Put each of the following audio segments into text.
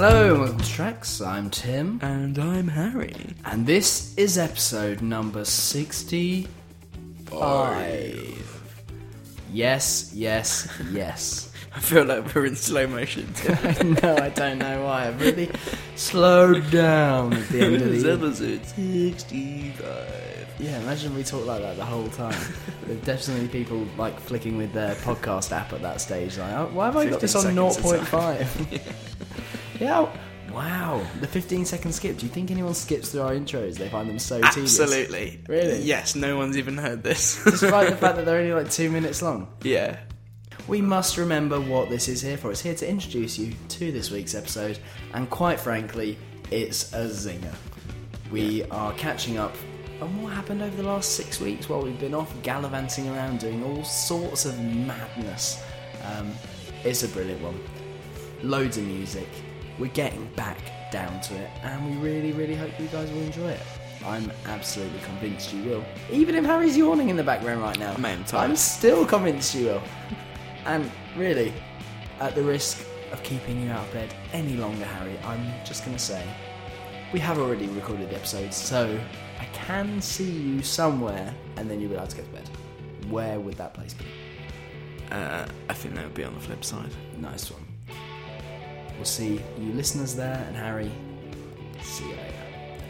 Hello, and welcome to Tracks. I'm Tim, And I'm Harry. and this is episode number 65. Yes, yes, yes. I feel like we're in slow motion. No, I don't know why. I've really slowed down at the end of the This episode 65. Yeah, imagine we talk like that the whole time. There's definitely people like flicking with their podcast app at that stage. Like, oh, why have I got this on 15 seconds 0.5? Yeah. Wow, the 15 second skip. Do you think anyone skips through our intros? They find them so tedious. Absolutely. Really? Yes, no one's even heard this. Despite the fact that they're only like two minutes long. yeah. We must remember what this is here for. It's here to introduce you to this week's episode, and quite frankly, it's a zinger. We are catching up on what happened over the last six weeks while we've been off gallivanting around doing all sorts of madness. Um, it's a brilliant one. Loads of music. We're getting back down to it, and we really, really hope you guys will enjoy it. I'm absolutely convinced you will. Even if Harry's yawning in the background right now, Mate, I'm. I'm still convinced you will. And really, at the risk of keeping you out of bed any longer, Harry, I'm just going to say we have already recorded the episodes, so I can see you somewhere, and then you'll be allowed to go to bed. Where would that place be? Uh, I think that would be on the flip side. Nice one. We'll see you listeners there, and Harry, see you later.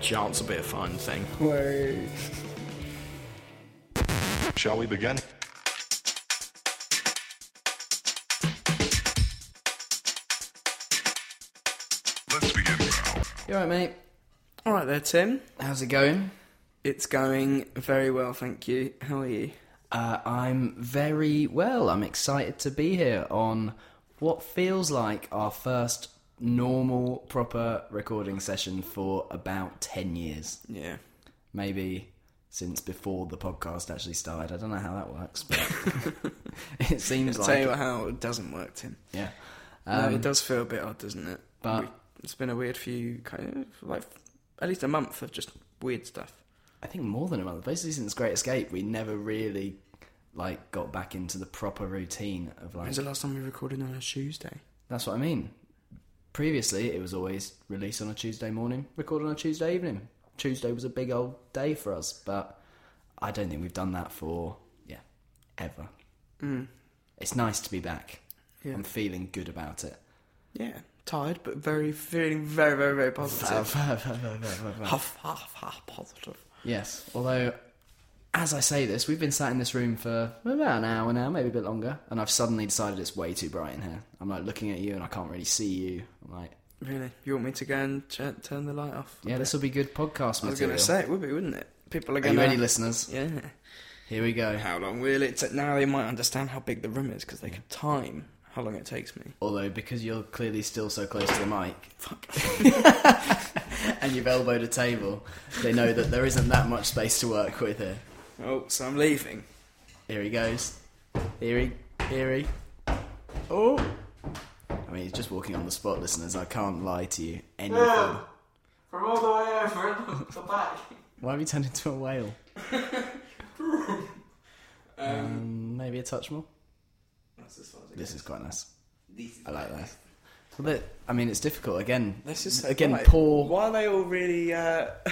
Chance will be a fine thing. Wait. Shall we begin? Let's begin now. You alright, mate? Alright there, Tim. How's it going? It's going very well, thank you. How are you? Uh, I'm very well. I'm excited to be here on what feels like our first normal, proper recording session for about 10 years. Yeah. Maybe since before the podcast actually started. I don't know how that works, but it seems I'll like. tell you how it doesn't work, Tim. yeah. no, Um, it does feel a bit odd, doesn't it? but- We- it's been a weird few, kind of, like, at least a month of just weird stuff. I think more than a month. Basically, since Great Escape, we never really like got back into the proper routine of like When's the last time we recorded on a Tuesday? That's what I mean. Previously, it was always released on a Tuesday morning, recorded on a Tuesday evening. Tuesday was a big old day for us, but I don't think we've done that for, yeah, ever. Mm. It's nice to be back. Yeah. I'm feeling good about it. Yeah, tired, but very feeling very, very, very positive. huff, huff, huff, positive. yes, although, as I say this, we've been sat in this room for about an hour now, maybe a bit longer, and I've suddenly decided it's way too bright in here. I'm like looking at you and I can't really see you. I'm like, Really, you want me to go and ch- turn the light off? yeah, this will be good podcast I was material. going to say it would be, wouldn't it? People are Are you ready, listeners? Yeah. Here we go. How long will it take? Now they might understand how big the room is because they can time how long it takes me. Although, because you're clearly still so close to the mic, fuck, and you've elbowed a table, they know that there isn't that much space to work with here. Oh, so I'm leaving. Here he goes. Here he, here he. Oh! I mean, he's just walking on the spot, listeners. I can't lie to you. Anything. From all the way over and the back. Why have you turned into a whale? um, maybe a touch more. That's as far as it This is quite nice. goes. I like that. Well, that- I mean, it's difficult. Again, Let's just again, right, poor. Why are they all really? Uh,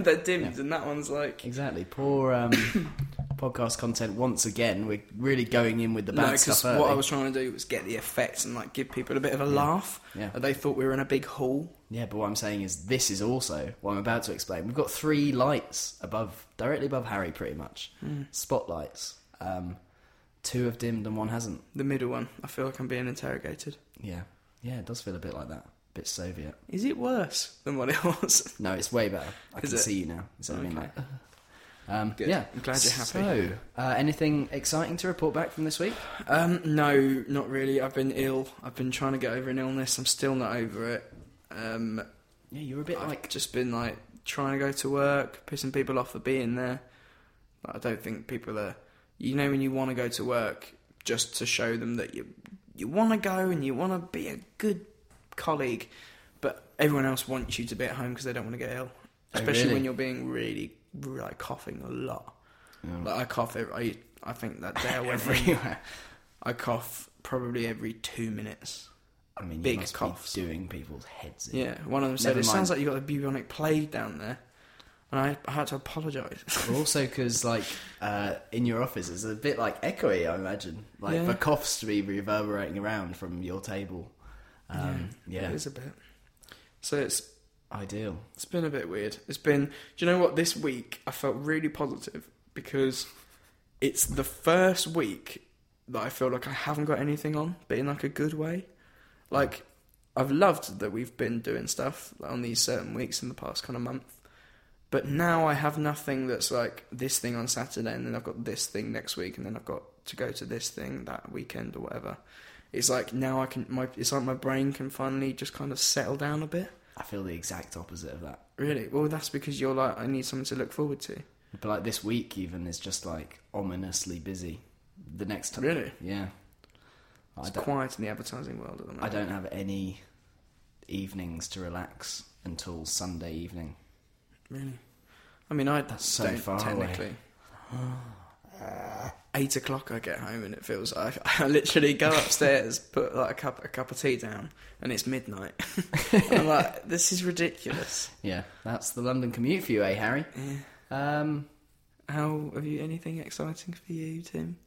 they're dimmed, and that one's like. Exactly. Poor um, podcast content once again. We're really going in with the bad No, stuff early. what I was trying to do was get the effects and like give people a bit of a laugh. Yeah. And They thought we were in a big hall. Yeah, but what I'm saying is this is also what I'm about to explain. We've got three lights above, directly above Harry, pretty much. Hmm. Spotlights. Um, two have dimmed and one hasn't. The middle one, I feel like I'm being interrogated. Yeah. Yeah, it does feel a bit like that. A bit Soviet. Is it worse than what it was? No, it's way better. I Is can it? see you now. Instead of being Okay. like, um, Good. Yeah. I'm glad you're happy. So, uh, anything exciting to report back from this week? Um, no, not really. I've been ill. I've been trying to get over an illness. I'm still not over it. Um, Yeah, you were a bit I've like. just been like trying to go to work, pissing people off for being there. But I don't think people are. You know, when you want to go to work, just to show them that you you want to go and you want to be a good colleague, but everyone else wants you to be at home because they don't want to get ill. Oh, Especially really? when you're being really, like coughing a lot. Like I cough. Every, I I think that day I went everywhere. I cough probably every two minutes. I mean, big coughs. doing people's heads in. Yeah, one of them said, Never "It sounds like you got the bubonic plague down there," and I, I had to apologise. Also because, like, uh, in your office, it's a bit like echoey. I imagine, like Yeah. for coughs to be reverberating around from your table. Um, yeah, it is a bit. So it's ideal. It's been a bit weird. It's been. Do you know what? This week I felt really positive because it's the first week that I feel like I haven't got anything on, but in like a good way. Like I've loved that we've been doing stuff on these certain weeks in the past kind of month, but now I have nothing that's like this thing on Saturday, and then I've got this thing next week, and then I've got to go to this thing that weekend or whatever. It's like now I can. My it's like my brain can finally just kind of settle down a bit. I feel the exact opposite of that. Really? Well, that's because you're like, I need something to look forward to. But like this week, even is just like ominously busy. The next time, Really? yeah. It's quiet in the advertising world at the moment. I don't have any evenings to relax until Sunday evening. Really? I mean, I That's so far away. technically. Eight o'clock, I get home and it feels like I literally go upstairs, put like a cup a cup of tea down, and it's midnight. And I'm like, this is ridiculous. Yeah, that's the London commute for you, eh, Harry? Yeah. Um, How have you anything exciting for you, Tim?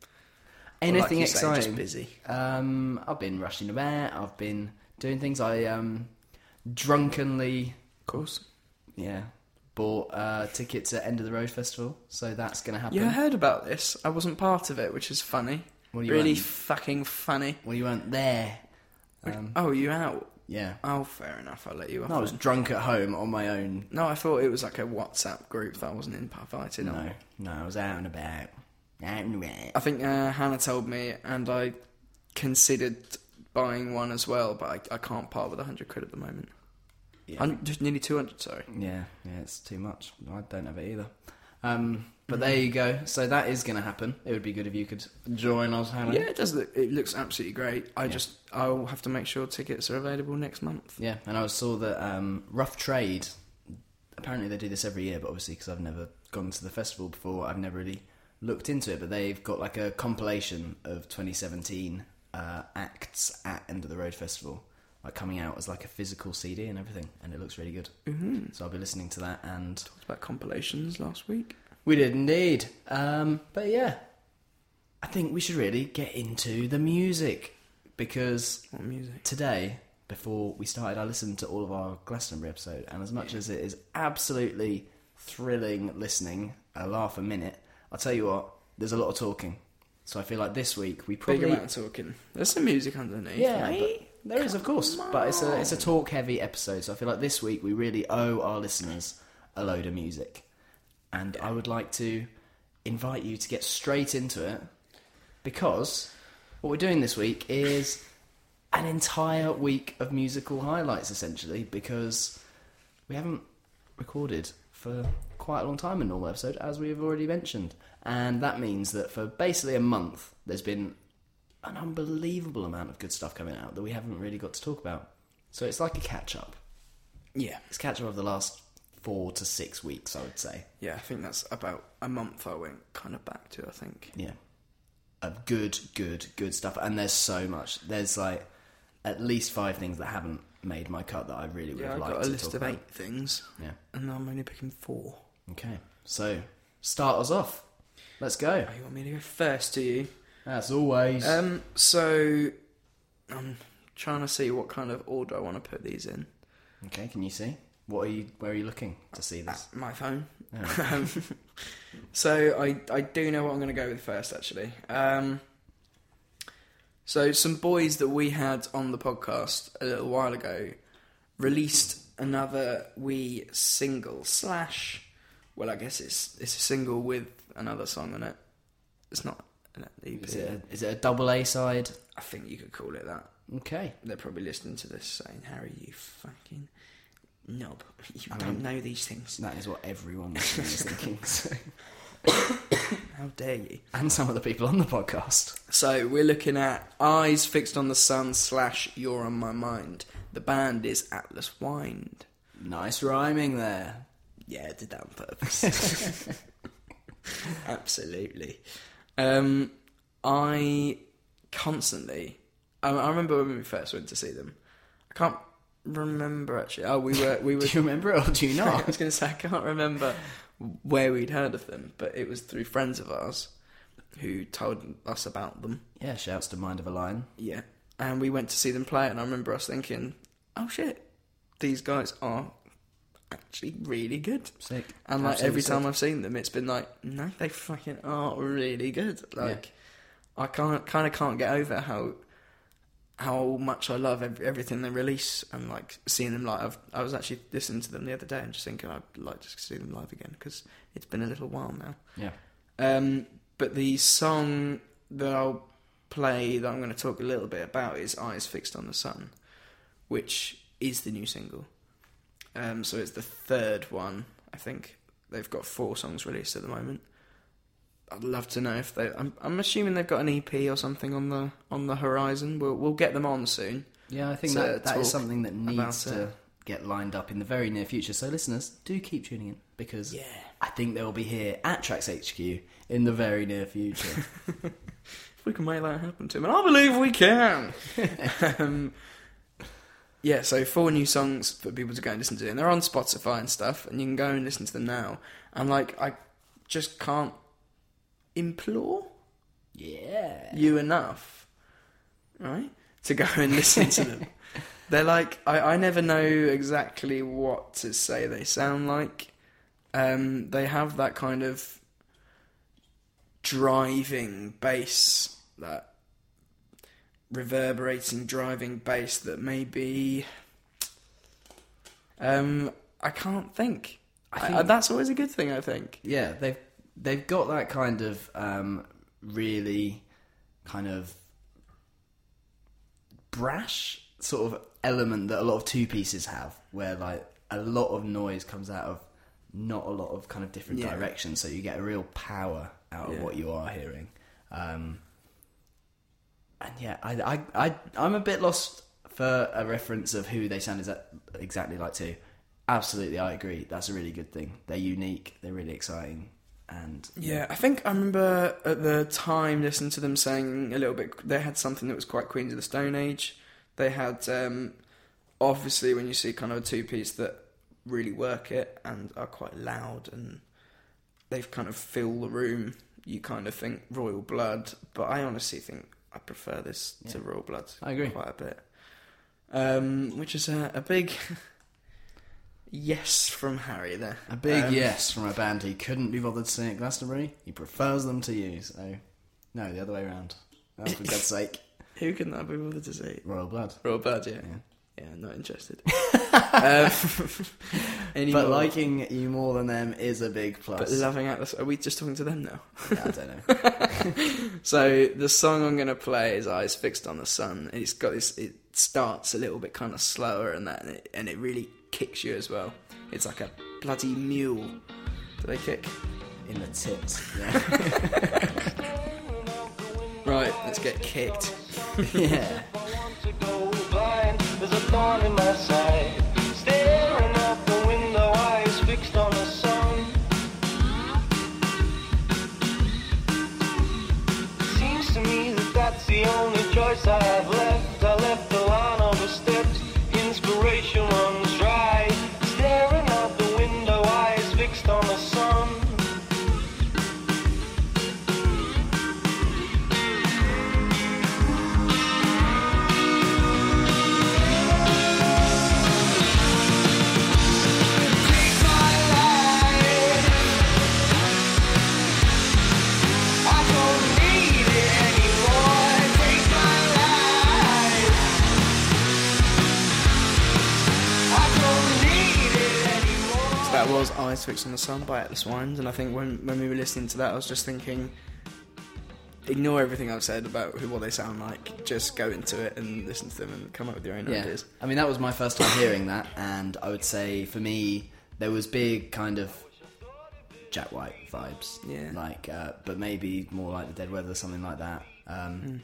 Anything like you say, exciting? Just busy. Um, I've been rushing about. I've been doing things. I um, drunkenly, Of course. yeah, bought uh, tickets at End of the Road Festival. So that's going to happen. Yeah, I heard about this. I wasn't part of it, which is funny. Well, you really weren't- fucking funny. Well, you weren't there. Um, oh, you out? yeah. Oh, fair enough. I'll let you off. No, I was then. drunk at home on my own. No, I thought it was like a WhatsApp group that I wasn't invited No, on. no, no, I was out and about. Out and about. I think uh, Hannah told me, and I considered buying one as well, but I, I can't part with 100 quid at the moment. Yeah. Just nearly 200, sorry. Yeah, yeah, it's too much. I don't have it either. Um, but there you go. So that is going to happen. It would be good if you could join us, Hannah. Yeah, it does look, it looks absolutely great. I just, I'll have to make sure tickets are available next month. Yeah, and I saw that um, Rough Trade. Apparently, they do this every year, but obviously, because I've never gone to the festival before, I've never really looked into it. But they've got like a compilation of 2017 uh, acts at End of the Road Festival, like coming out as like a physical CD and everything, and it looks really good. Mm-hmm. So I'll be listening to that, and Talked about compilations last week. we did indeed. Um, but yeah, I think we should really get into the music because What music? today, before we started, I listened to all of our Glastonbury episode, and as much Yeah. as it is absolutely thrilling listening, a laugh a minute, I'll tell you what, there's a lot of talking. So I feel like this week we probably Big amount of talking. There's some music underneath. yeah, mate. There is of course, Come but it's a it's a talk heavy episode. So I feel like this week we really owe our listeners a load of music, and I would like to invite you to get straight into it because what we're doing this week is an entire week of musical highlights, essentially, because we haven't recorded for quite a long time in a normal episode, as we have already mentioned. And that means that for basically a month, there's been an unbelievable amount of good stuff coming out that we haven't really got to talk about. So it's like a catch up. Yeah. It's catch up of the last four to six weeks, I would say. Yeah, I think that's about a month I went kind of back to, I think. Yeah. Of good, good, good stuff. And there's so much. There's like at least five things that haven't made my cut that I really would Yeah, I've like got to a list of about. eight things, Yeah. and I'm only picking four. Okay. So start us off. Let's go. Oh, you want me to go first, do you? As always. Um, so I'm trying to see what kind of order I want to put these in. okay, can you see? What are you where are you looking to see this? My phone. Oh. Um, so I I do know what I'm going to go with first, actually. Um, so some boys that we had on the podcast a little while ago released another wee single slash. Well, I guess it's it's a single with another song on it. It's not an EP. Is it a, is it a double A side? I think you could call it that. Okay. They're probably listening to this saying, Harry, you fucking knob. You I don't mean- know these things. That is what everyone listening is thinking. So. How dare you? And some of the people on the podcast. So we're looking at Eyes Fixed on the Sun slash You're on My Mind. The band is Atlas Wynd. Nice rhyming there. Yeah, I did that on purpose. Absolutely. Um, I constantly. I, I remember when we first went to see them. I can't remember actually. Oh, we were we were. Do you remember it or do you not? I was going to say I can't remember where we'd heard of them, but it was through friends of ours who told us about them. yeah, shouts to Mind of a Lion. Yeah, and we went to see them play, and I remember us thinking, "Oh shit, these guys are actually really good." Sick. And like Absolutely every sick. time I've seen them, it's been like, "No, they fucking are really good." Like, I can't kind of can't get over how how much I love ev- everything they release, and like seeing them live. I was actually listening to them the other day and just thinking I'd like to see them live again because it's been a little while now. Yeah. Um, but the song that I'll play that I'm going to talk a little bit about is "Eyes Fixed on the Sun," which is the new single. Um, so it's the third one. I think they've got four songs released at the moment. I'd love to know if they. I'm, I'm assuming they've got an EP or something on the on the horizon. We'll we'll get them on soon. Yeah, I think that, that is something that needs to it. get lined up in the very near future. So, listeners, do keep tuning in because Yeah. I think they will be here at Tracks HQ in the very near future. If we can make that happen, Tim, and I believe we can. um, yeah, so four new songs for people to go and listen to, and they're on Spotify and stuff, and you can go and listen to them now. And like, I just can't implore yeah. you enough, right, to go and listen to them. They're like, I, I never know exactly what to say they sound like. Um, they have that kind of driving bass, that reverberating driving bass that maybe. Um, I can't think. I I that's always a good thing, I think. Yeah, they've they've got that kind of um, really kind of brash sort of element that a lot of two pieces have, where like a lot of noise comes out of not a lot of kind of different Yeah. directions, so you get a real power out of what you are hearing. Um, and yeah, I, I, I, I'm a bit lost for a reference of who they sound exa- exactly like too. Absolutely, I agree. That's a really good thing. They're unique. They're really exciting, and Yeah, I think I remember at the time listening to them saying a little bit. They had something that was quite Queens of the Stone Age. They had um, obviously when you see kind of a two piece that really work it and are quite loud and they've kind of fill the room. You kind of think Royal Blood, but I honestly think I prefer this to Royal Blood. I agree. quite a bit. Um, which is a, a big yes from Harry there. a big Um, yes from a band he couldn't be bothered to sing at Glastonbury. He prefers them to you. So no, the other way around. Oh, for God's sake, Who can that be bothered to say? Royal Blood. Royal Blood, yeah. Yeah. Yeah, not interested. um. But liking you more than them is a big plus. but loving Atlas. Are we just talking to them now? yeah, I don't know. So the song I'm going to play is "Eyes Fixed on the Sun." It's got this. It starts a little bit kind of slower and that, and it, and it really kicks you as well. It's like a bloody mule. Do they kick? In the tits. Yeah. Right, let's get kicked. yeah. There's a thorn in my side. Staring out the window, eyes fixed on the sun. Seems to me that that's the only choice I have left "Eyes on the Sun" by Atlas Wynd, and I think when when we were listening to that, I was just thinking, ignore everything I've said about who what they sound like. Just go into it and listen to them and come up with your own Yeah. ideas. I mean, that was my first time hearing that, and I would say for me, there was big kind of Jack White vibes. Yeah. Like, uh, but maybe more like the Dead Weather, something like that. Um, Hmm.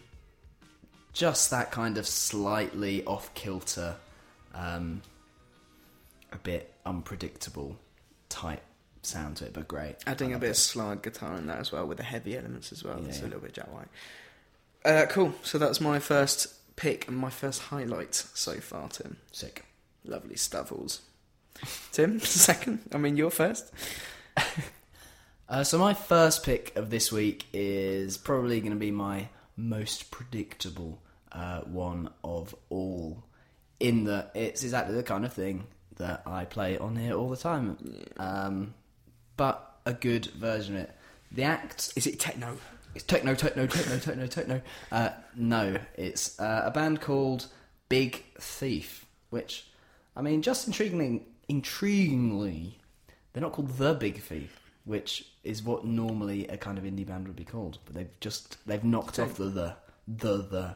Just that kind of slightly off kilter, um, a bit unpredictable type sound to it, but great. Adding a bit it. of slide guitar in that as well, with the heavy elements as well. Yeah, That's yeah. a little bit Jack White. Uh, cool. So that's my first pick and my first highlight so far, Tim. Sick. Lovely Stavels. Tim, second. I mean, you're first. Uh, so my first pick of this week is probably going to be my most predictable uh, one of all. In that it's exactly the kind of thing that I play on here all the time, um, but a good version of it. The act Is it techno? It's techno, techno, techno, techno, techno. Uh, no, it's uh, a band called Big Thief, which, I mean, just intriguingly, intriguingly, they're not called The Big Thief, which is what normally a kind of indie band would be called. But they've just they've knocked off the the the the.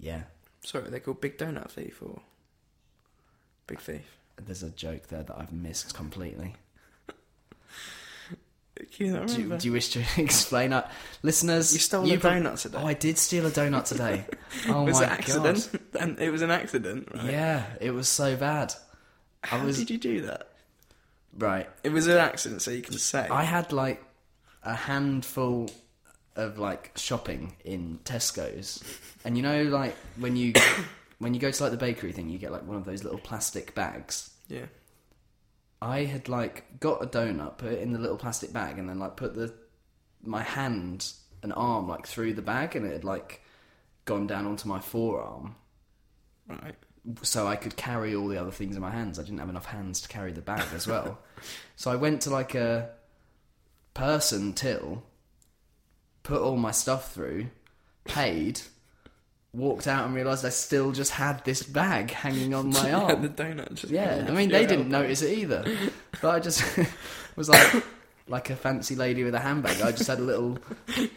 Yeah, Sorry, they're called Big Donut Thief or Big Thief. There's a joke there that I've missed completely. Can you Do you, do you wish to explain? Uh, listeners, You stole a prob- donut today. Oh, I did steal a donut today. Oh was my it accident? god! and it was an accident, right? Yeah, it was so bad. How I was did you do that? right. It was an accident, so you can say. I had like a handful of like shopping in Tesco's, and you know, like when you when you go to like the bakery thing, you get like one of those little plastic bags. yeah. I had like got a donut, put it in the little plastic bag, and then like put the my hand and arm like through the bag, and it had like gone down onto my forearm, Right. so I could carry all the other things in my hands. I didn't have enough hands to carry the bag as well. so I went to like a person till, put all my stuff through, paid, walked out and realised I still just had this bag hanging on my Yeah, arm. the donut just Yeah, I mean they didn't notice it either. But I just was like like a fancy lady with a handbag. I just had a little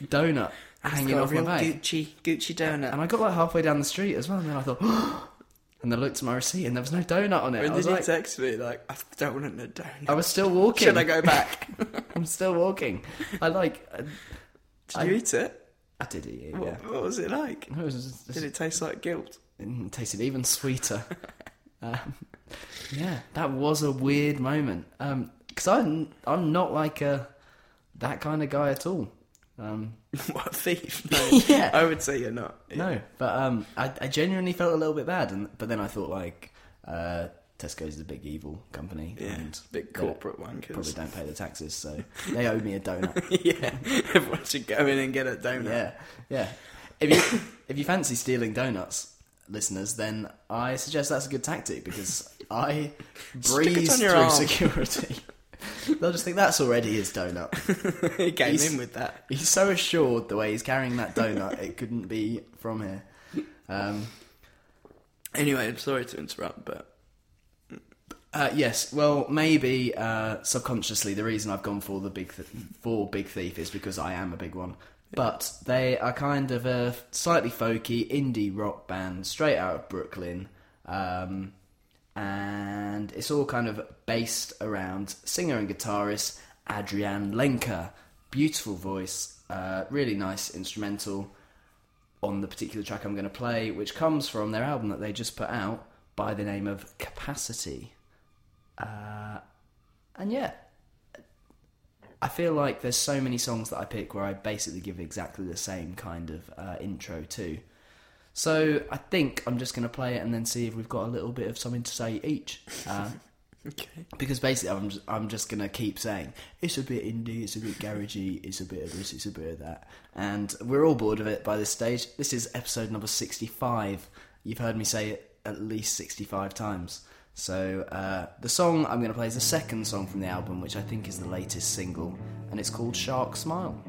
donut hanging off my bag. Gucci, Gucci donut. And I got like halfway down the street as well, and then I thought, and I looked at my receipt, and there was no donut on it. When I did you like, text me like I don't want a donut? I was still walking. Should I go back? I'm still walking. I like, I, Did I- you eat it? I did eat it. What, Yeah, what was it like? it was Did it taste like guilt? it tasted even sweeter. um, yeah, that was a weird moment. Because I'm I'm not like a that kind of guy at all. Um, what a thief? No, Yeah. I would say you're not. No, but um, I, I genuinely felt a little bit bad, and but then I thought like uh, Tesco's the big evil company, Yeah, and big corporate corporate probably don't pay the taxes, so they owe me a donut. yeah, everyone should go in and get a donut. yeah, yeah. If you if you fancy stealing donuts, listeners, then I suggest that's a good tactic because I breeze through arm. security. They'll just think that's already his donut. he came He's- in with that. He's so assured the way he's carrying that donut, it couldn't be from here. Um, Anyway, I'm sorry to interrupt, but Uh, yes, well, maybe uh, subconsciously the reason I've gone for the big th- for Big Thief is because I am a big one. But they are kind of a slightly folky indie rock band straight out of Brooklyn, um, and it's all kind of based around singer and guitarist Adrianne Lenker. Beautiful voice, uh, really nice instrumental on the particular track I'm going to play, which comes from their album that they just put out by the name of Capacity. Uh, and yeah, I feel like there's so many songs that I pick where I basically give exactly the same kind of uh, intro to. So I think I'm just going to play it and then see if we've got a little bit of something to say each. Uh, okay. because basically I'm just, I'm just gonna keep saying it's a bit indie, it's a bit garagey, it's a bit of this, it's a bit of that, and we're all bored of it by this stage. This is episode number sixty-five. You've heard me say it at least sixty-five times. So uh, the song I'm gonna play is the second song from the album, which I think is the latest single, and it's called Shark Smile.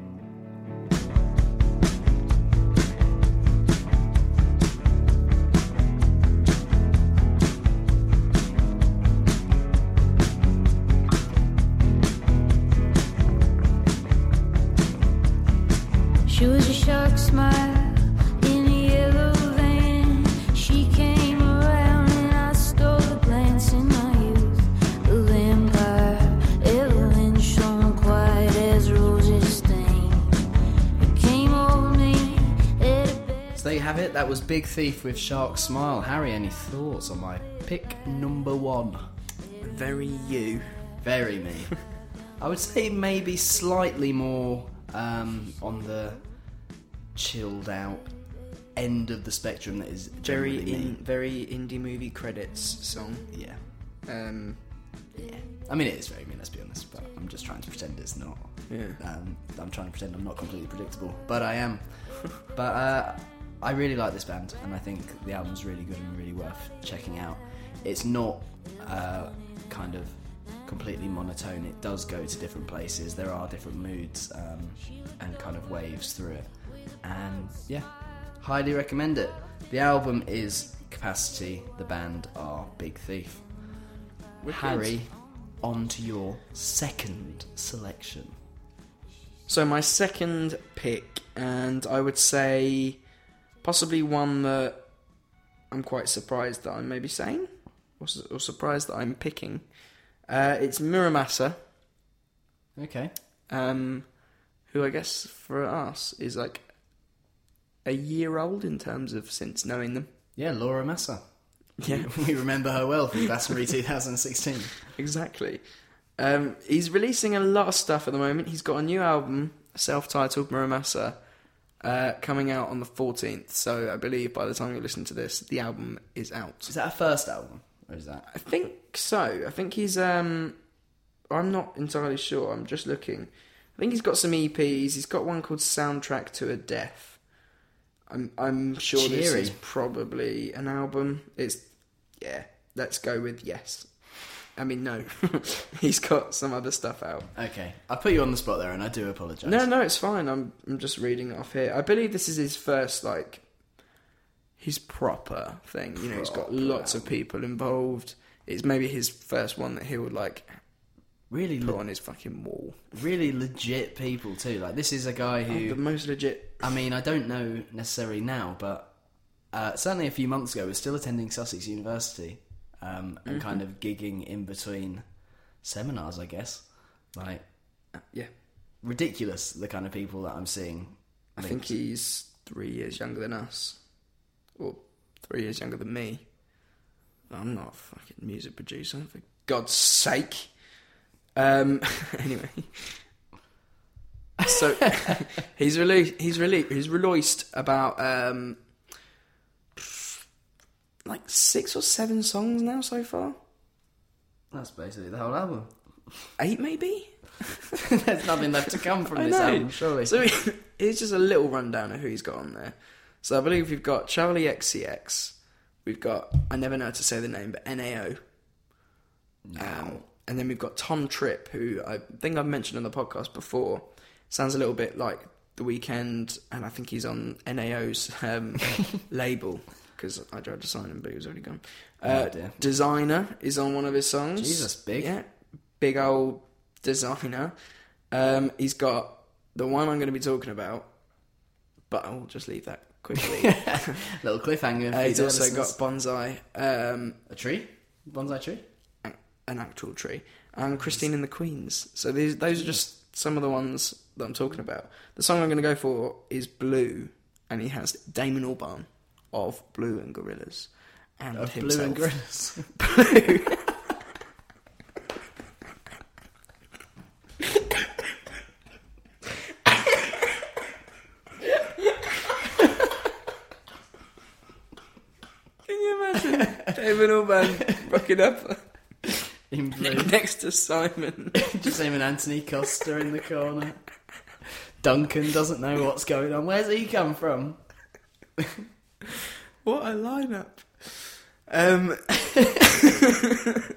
Big Thief with Shark Smile. Harry, any thoughts on my pick number one? Very you. Very me. I would say maybe slightly more um, on the chilled out end of the spectrum that is Very in very indie movie credits song. Yeah, Um, yeah. I mean, it is very me. Let's be honest, but I'm just trying to pretend it's not. yeah. Um, I'm trying to pretend I'm not completely predictable, but I am. but uh, I really like this band, and I think the album's really good and really worth checking out. It's not uh, kind of completely monotone. It does go to different places. There are different moods um, and kind of waves through it, and yeah, highly recommend it. The album is Capacity. The band are Big Thief. Harry, on to your second selection. So my second pick, and I would say possibly one that I'm quite surprised that I'm maybe saying, or, su- or surprised that I'm picking. Uh, it's Mura Masa, Okay. um, who I guess for us is like a year old in terms of since knowing them. Yeah, Laura Massa. Yeah. we remember her well from Glastonbury 2016. Exactly. Um, he's releasing a lot of stuff at the moment. He's got a new album, self-titled Mura Masa, uh, coming out on the 14th. So I believe by the time you listen to this, the album is out. Is that a first album? Or is that. I think so. I think he's. Um, I'm not entirely sure. I'm just looking. I think he's got some EPs. He's got one called Soundtrack to a Death. I'm I'm sure this is probably an album. It's yeah. Let's go with yes. I mean no. he's got some other stuff out. Okay. I put you on the spot there and I do apologise. No, no, it's fine. I'm I'm just reading it off here. I believe this is his first like his proper thing. You know, he's got Proper lots of people involved. It's maybe his first one that he would like Really, put le- on his fucking wall. really legit people too. Like, this is a guy who The most legit. I mean, I don't know necessarily now, but uh, certainly a few months ago was still attending Sussex University um, and kind of gigging in between seminars, I guess. Like, Yeah, ridiculous the kind of people that I'm seeing. I think he's three years younger than us, or three years younger than me. I'm not a fucking music producer, for God's sake. Um, anyway, so he's released. He's released. He's released about um, like six or seven songs now so far. That's basically the whole album. Eight maybe. There's nothing left to come from I this know. album, surely. So here's just a little rundown of who he's got on there. So I believe we've got Charli XCX. We've got I never know how to say the name, but NAO. Um, and then we've got Tom Tripp, who I think I've mentioned on the podcast before. Sounds a little bit like The Weeknd, and I think he's on NAO's um, label because I tried to sign him, but he was already gone. Uh, Oh. Desiigner is on one of his songs. Jesus, big. Yeah, big old Desiigner. Um, he's got the one I'm going to be talking about, but I'll just leave that quickly. Little cliffhanger. uh, he's also got. Bonzai, um, a tree, bonsai tree. an actual tree, and Christine and the Queens. So these, those are just some of the ones that I'm talking about. The song I'm going to go for is Blu, and he has Damon Albarn of Blue and Gorillaz, and Of himself. blue and grills. Can you imagine Damon Albarn rocking up in blue. next to Simon? Just him and Antony Costa in the corner. Duncan doesn't know what's going on. Where's he come from? What a lineup! Um,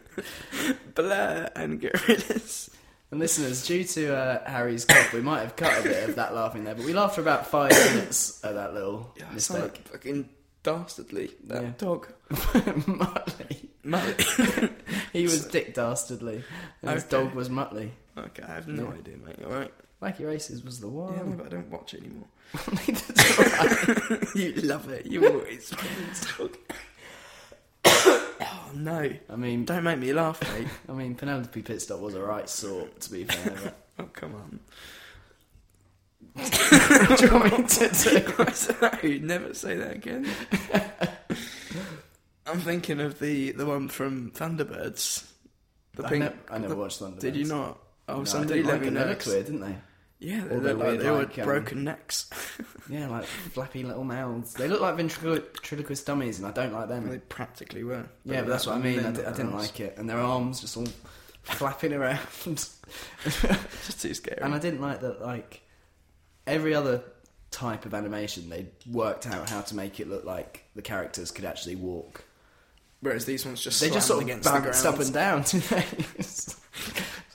Blair and Gorillaz. And listeners, due to uh, Harry's cough, we might have cut a bit of that laughing there, but we laughed for about five minutes at that little Yeah, mistake. like fucking dastardly. That Yeah. dog. Muttley. Mate. He was Dick Dastardly, and his dog was Muttley. okay, I have no Yeah. idea, mate. All right. Wacky Races was the one. Yeah, no, but I don't watch it anymore. That's all right. you love it. You always talk. oh no! I mean, Don't make me laugh, mate. I mean, Penelope Pitstop was a right sort, to be fair. But oh come on. do you want me to do? no, never say that again. I'm thinking of the the one from Thunderbirds. The I, pink. ne- I never the- watched Thunderbirds. Did you not? Oh, No, somebody let like me it. know. Looked weird, didn't they? Yeah, they look like they like, had um, broken necks. Yeah, like flappy little mouths. They look like ventriloquist dummies, and I don't like them. they practically were. Yeah, but that's what I mean. I, di- I didn't like it, and their arms just all flapping around. Just too scary. and I didn't like that. Like every other type of animation, they worked out how to make it look like the characters could actually walk. Whereas these ones just They just sort of bounced up and down. so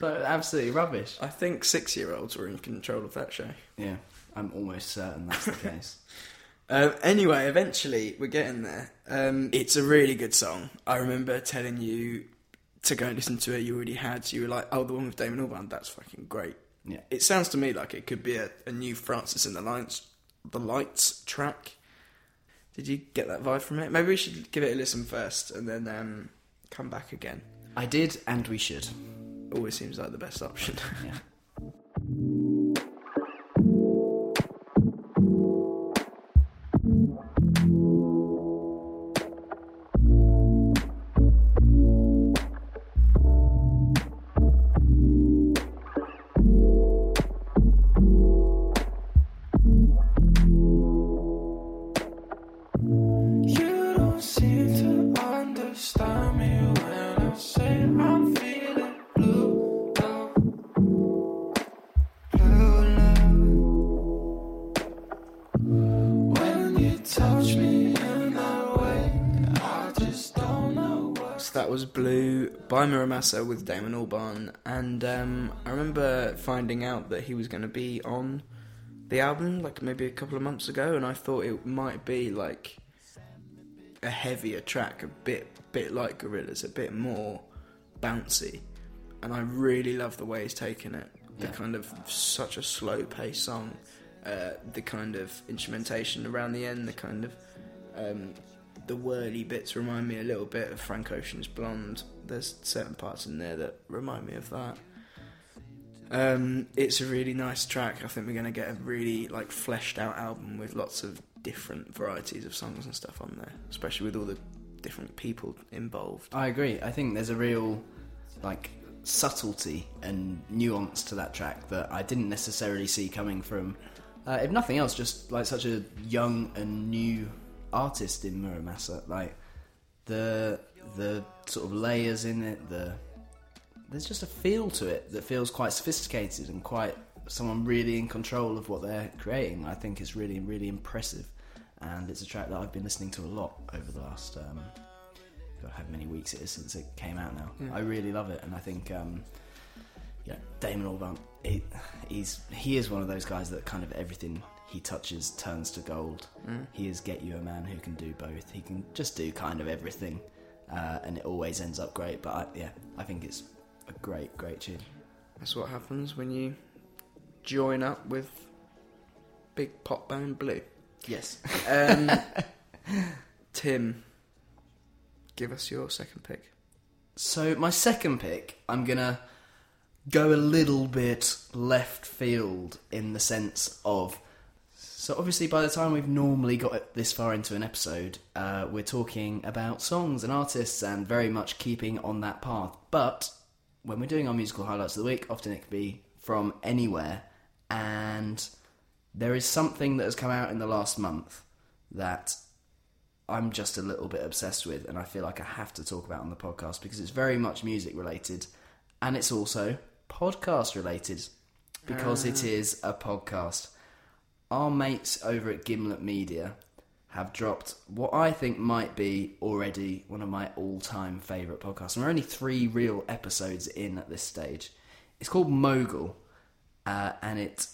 absolutely rubbish. I think six-year-olds were in control of that show. Yeah, I'm almost certain that's the case. Um, anyway, eventually we're getting there. Um, it's a really good song. I remember telling you to go and listen to it. You already had. So You were like, "Oh, the one with Damon Albarn. That's fucking great." Yeah. It sounds to me like it could be a, a new Francis and the Lights, the Lights track. Did you get that vibe from it? Maybe we should give it a listen first and then um, come back again. I did, and we should. Always seems like the best option. Yeah. Blu by Mura Masa with Damon Albarn, and um, I remember finding out that he was going to be on the album like maybe a couple of months ago, and I thought it might be like a heavier track, a bit bit like Gorillaz, a bit more bouncy, and I really love the way he's taken it. The Yeah. kind of such a slow paced song, uh, the kind of instrumentation around the end, the kind of um, the whirly bits remind me a little bit of Frank Ocean's Blonde. There's certain parts in there that remind me of that. Um, it's a really nice track. I think we're going to get a really like fleshed out album with lots of different varieties of songs and stuff on there, especially with all the different people involved. I agree. I think there's a real like subtlety and nuance to that track that I didn't necessarily see coming from, uh, if nothing else, just like such a young and new artist in Mura Masa. Like the the sort of layers in it, the there's just a feel to it that feels quite sophisticated and quite someone really in control of what they're creating. I think is really really impressive, and it's a track that I've been listening to a lot over the last. Um, God, how many weeks it is since it came out now. I really love it, and I think, um, yeah, Damon Albarn, he, he's he is one of those guys that kind of everything he touches turns to gold. He is get you a man who can do both. He can just do kind of everything, uh, and it always ends up great. But I, yeah, I think it's a great, great tune. That's what happens when you join up with big pop band Blue. Yes. Um, Tim, give us your second pick. So my second pick, I'm gonna go a little bit left field in the sense of. So obviously, by the time we've normally got this far into an episode, uh, we're talking about songs and artists and very much keeping on that path. But when we're doing our musical highlights of the week, often it can be from anywhere, and there is something that has come out in the last month that I'm just a little bit obsessed with, and I feel like I have to talk about on the podcast because it's very much music related, and it's also podcast related because it is a podcast. Our mates over at Gimlet Media have dropped what I think might be already one of my all-time favourite podcasts. And we're only three real episodes in at this stage. It's called Mogul, uh, and it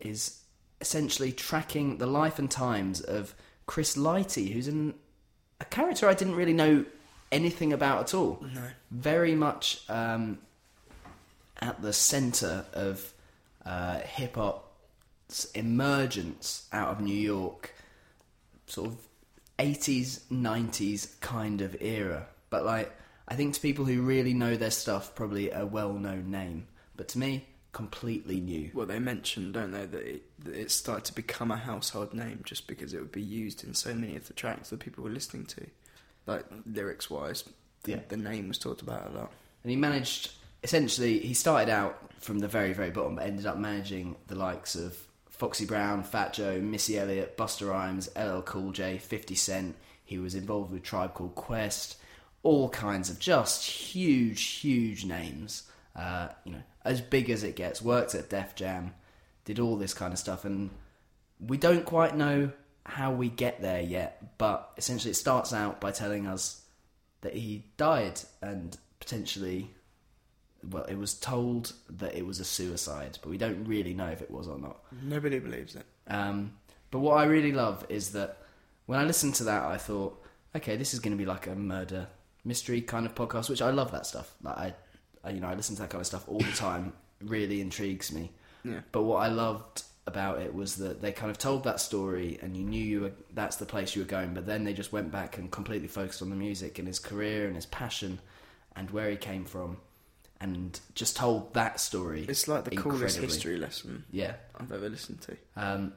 is essentially tracking the life and times of Chris Lighty, who's an, a character I didn't really know anything about at all. No. Very much um, at the centre of uh, hip hop's emergence out of New York, sort of 80s, 90s kind of era. But like, I think to people who really know their stuff, probably a well known name. But to me, completely new. Well, they mentioned, don't they, that it, that it started to become a household name just because it would be used in so many of the tracks that people were listening to. Like, lyrics wise, the, Yeah. the name was talked about a lot. And he managed essentially he started out from the very very bottom, but ended up managing the likes of Foxy Brown, Fat Joe, Missy Elliott, Busta Rhymes, LL Cool J, Fifty Cent. He was involved with Tribe Called Quest, all kinds of just huge, huge names. Uh, you know, as big as it gets. Worked at Def Jam, did all this kind of stuff, and we don't quite know how we get there yet. But essentially, it starts out by telling us that he died and potentially well it was told that it was a suicide but we don't really know if it was or not Nobody believes it. um, but what i really love is that when i listened to that i thought okay this is going to be like a murder mystery kind of podcast which i love that stuff like I, I you know i listen to that kind of stuff all the time It really intrigues me Yeah. but what I loved about it was that they kind of told that story, and you knew you were that's the place you were going. But then they just went back and completely focused on the music and his career and his passion, and where he came from, and just told that story. It's like the coolest incredibly. history lesson Yeah, I've ever listened to. um,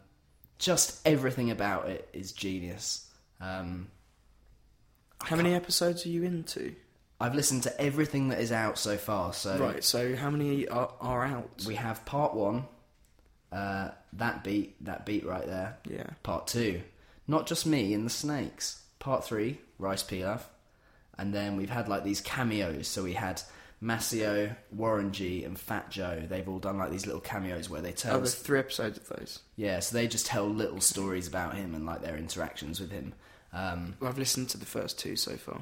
just everything about it is genius. Um, How many episodes are you into? I've listened to everything that is out so far. So Right, so how many are, are out? we have part one, uh, that beat, that beat right there. Yeah. Part two, not just me and the snakes. Part three, Rice Pilaf. And then we've had like these cameos. So we had Masio, Warren G, and Fat Joe. They've all done like these little cameos where they tell Oh, there's three episodes of those. Yeah, so they just tell little stories about him and like their interactions with him. Um, Well, I've listened to the first two so far.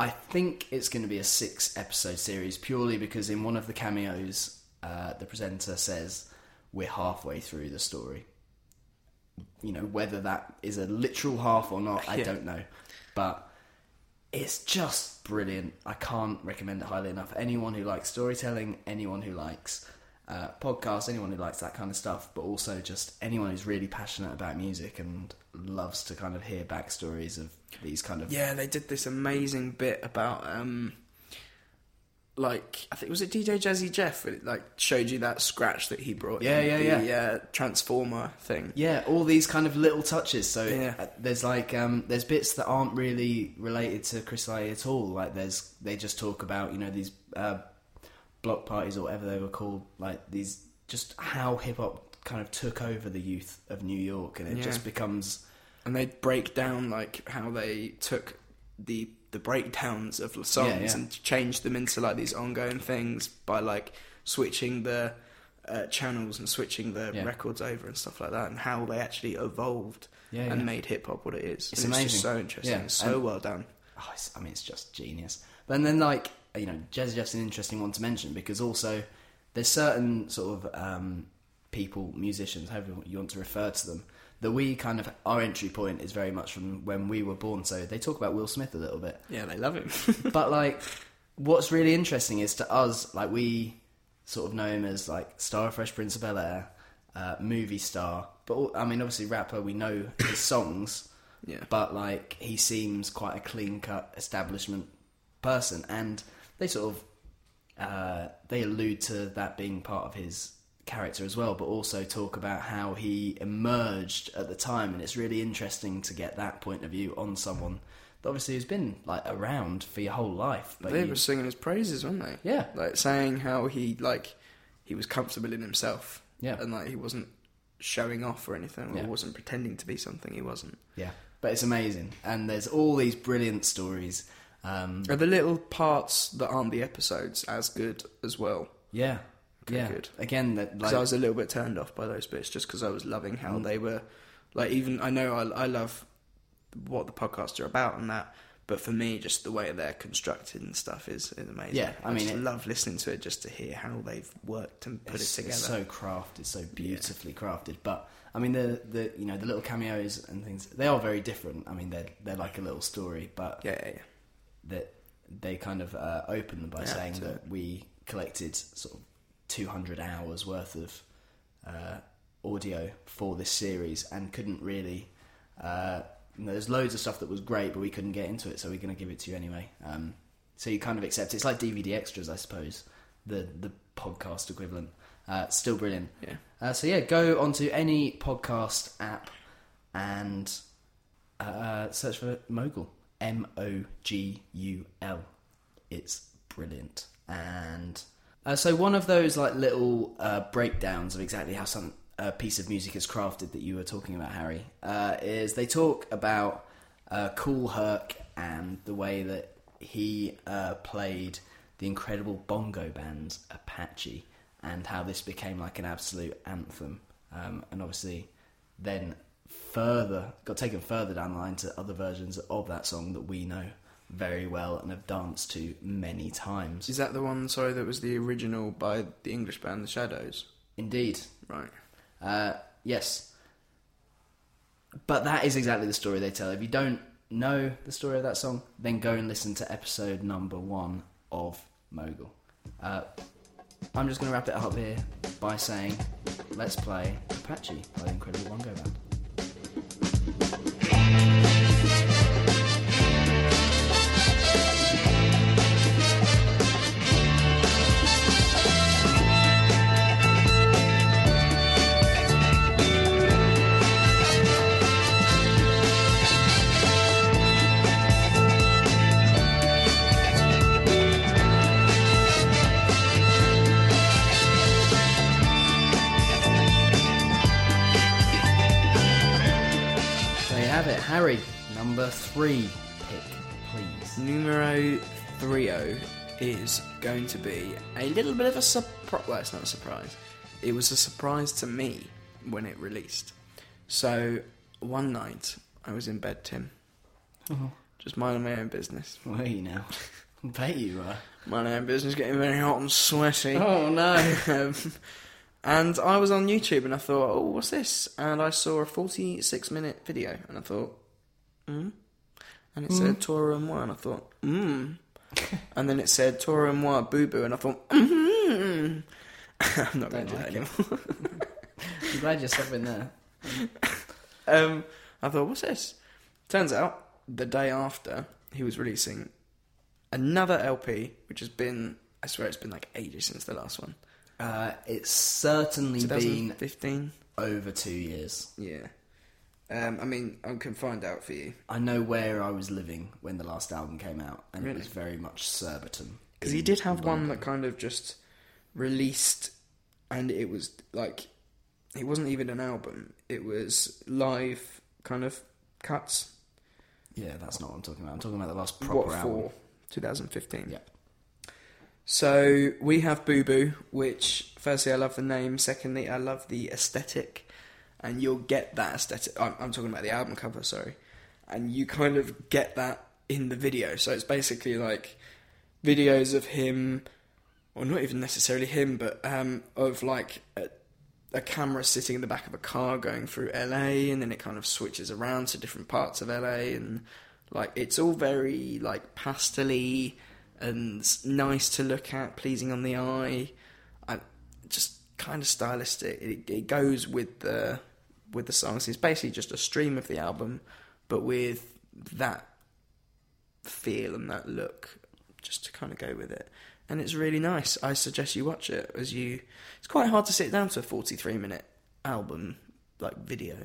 I think it's going to be a six episode series purely because in one of the cameos, uh, the presenter says we're halfway through the story. You know, whether that is a literal half or not, I Yeah. don't know. But it's just brilliant. I can't recommend it highly enough. Anyone who likes storytelling, anyone who likes uh, podcasts, anyone who likes that kind of stuff, but also just anyone who's really passionate about music and loves to kind of hear backstories of these kind of Yeah, they did this amazing bit about um like I think was it DJ Jazzy Jeff it like showed you that scratch that he brought Yeah, in, yeah, the, uh, transformer thing. Yeah, all these kind of little touches. So Yeah. uh, there's like um, there's bits that aren't really related to Chris Lighty at all. Like there's they just talk about you know these uh, block parties or whatever they were called. Like these just how hip hop kind of took over the youth of New York, and it Yeah. just becomes And they break down like how they took the the breakdowns of the songs Yeah, yeah. and change them into like these ongoing things by like switching the uh, channels and switching the Yeah. records over and stuff like that, and how they actually evolved and made hip hop what it is. It's And amazing. just so interesting. Yeah, It's so and- well done. oh, it's, I mean, it's just genius. But then, like, you know, Jazzy Jeff's an interesting one to mention because also there's certain sort of um, people, musicians, however you want to refer to them, that we kind of, our entry point is very much from when we were born. So they talk about Will Smith a little bit. Yeah, they love him. but, like, what's really interesting is to us, like, we sort of know him as, like, Star of Fresh Prince of Bel Air, uh, movie star. But, I mean, obviously, rapper, we know his songs yeah. but like he seems quite a clean cut establishment person and they sort of uh, they allude to that being part of his character as well but also talk about how he emerged at the time and it's really interesting to get that point of view on someone that obviously has been like around for your whole life but they you- were singing his praises, weren't they? Yeah. like saying how he like he was comfortable in himself. Yeah. and like he wasn't showing off or anything, or Yeah. wasn't pretending to be something he wasn't. yeah but it's amazing and there's all these brilliant stories um, Are the little parts that aren't the episodes as good as well? yeah Yeah good. again that like I was a little bit turned off by those bits, just because I was loving how Mm. they were. Like even I know I, I love what the podcasts are about and that, but for me, just the way they're constructed and stuff is, is amazing. Yeah, I mean, just it- love listening to it just to hear how they've worked and put it together. It's so crafted, so beautifully crafted. But I mean, the the you know the little cameos and things they are very different. I mean, they're they're like a little story, but yeah, yeah, yeah. that they kind of uh, open them by Yeah, saying that we collected sort of 200 hours worth of uh, audio for this series and couldn't really. Uh, you know, there's loads of stuff that was great, but we couldn't get into it, so we're going to give it to you anyway. Um, so you kind of accept. It's like DVD extras, I suppose, the the podcast equivalent. Uh, still brilliant. Yeah. Uh, so yeah, go onto any podcast app and uh, search for Mogul. M O G U L. It's brilliant. And uh, so one of those like little uh, breakdowns of exactly how some uh, piece of music is crafted that you were talking about, Harry, uh, is they talk about uh, Kool Herc and the way that he uh, played the incredible bongo band Apache and how this became like an absolute anthem. Um, and obviously, then further got taken further down the line to other versions of that song that we know very well and have danced to many times. Is that the one? Sorry, that was the original by the English band The Shadows. Indeed, Right. Uh, yes. But that is exactly the story they tell. If you don't know the story of that song, then go and listen to episode number one of Mogul. Uh, I'm just going to wrap it up here by saying, let's play Apache by the Incredible Bongo Band. Harry, number three pick, please. Numero three is going to be a little bit of a surprise. Well, it's not a surprise. It was a surprise to me when it released. So one night I was in bed, Tim, just minding my own business. Where are you now? I bet you are. Minding my own business, getting very hot and sweaty. Oh no. um, and I was on YouTube and I thought, oh, what's this? And I saw a 46 minute video and I thought, hmm? And it said Toro y Moi and I thought, hmm. and then it said Toro y Moi Boo Boo and I thought, hmm. I'm not going to do that like it. anymore. I'm glad you're stopping there. um, I thought, what's this? Turns out, the day after, he was releasing another LP, which has been, I swear it's been like ages since the last one. Uh, it's certainly been 2015? over two years. Yeah. Um, I mean, I can find out for you. I know where I was living when the last album came out, and it was very much Surbiton. Because he in did have one London. that kind of just released, and it was like, it wasn't even an album. It was live kind of cuts. Yeah, that's not what I'm talking about. I'm talking about the last proper what album. for? 2015. Yeah. So we have Boo Boo, which firstly I love the name. Secondly, I love the aesthetic, and you'll get that aesthetic. I'm, I'm talking about the album cover, sorry, and you kind of get that in the video. So it's basically like videos of him, or not even necessarily him, but um, of like a, a camera sitting in the back of a car going through LA, and then it kind of switches around to different parts of LA, and like it's all very like pastely and nice to look at, pleasing on the eye, and just kind of stylistic. It, it goes with the with the songs. It's basically just a stream of the album, but with that feel and that look, just to kind of go with it. And it's really nice. I suggest you watch it as you. It's quite hard to sit down to a forty-three minute album like video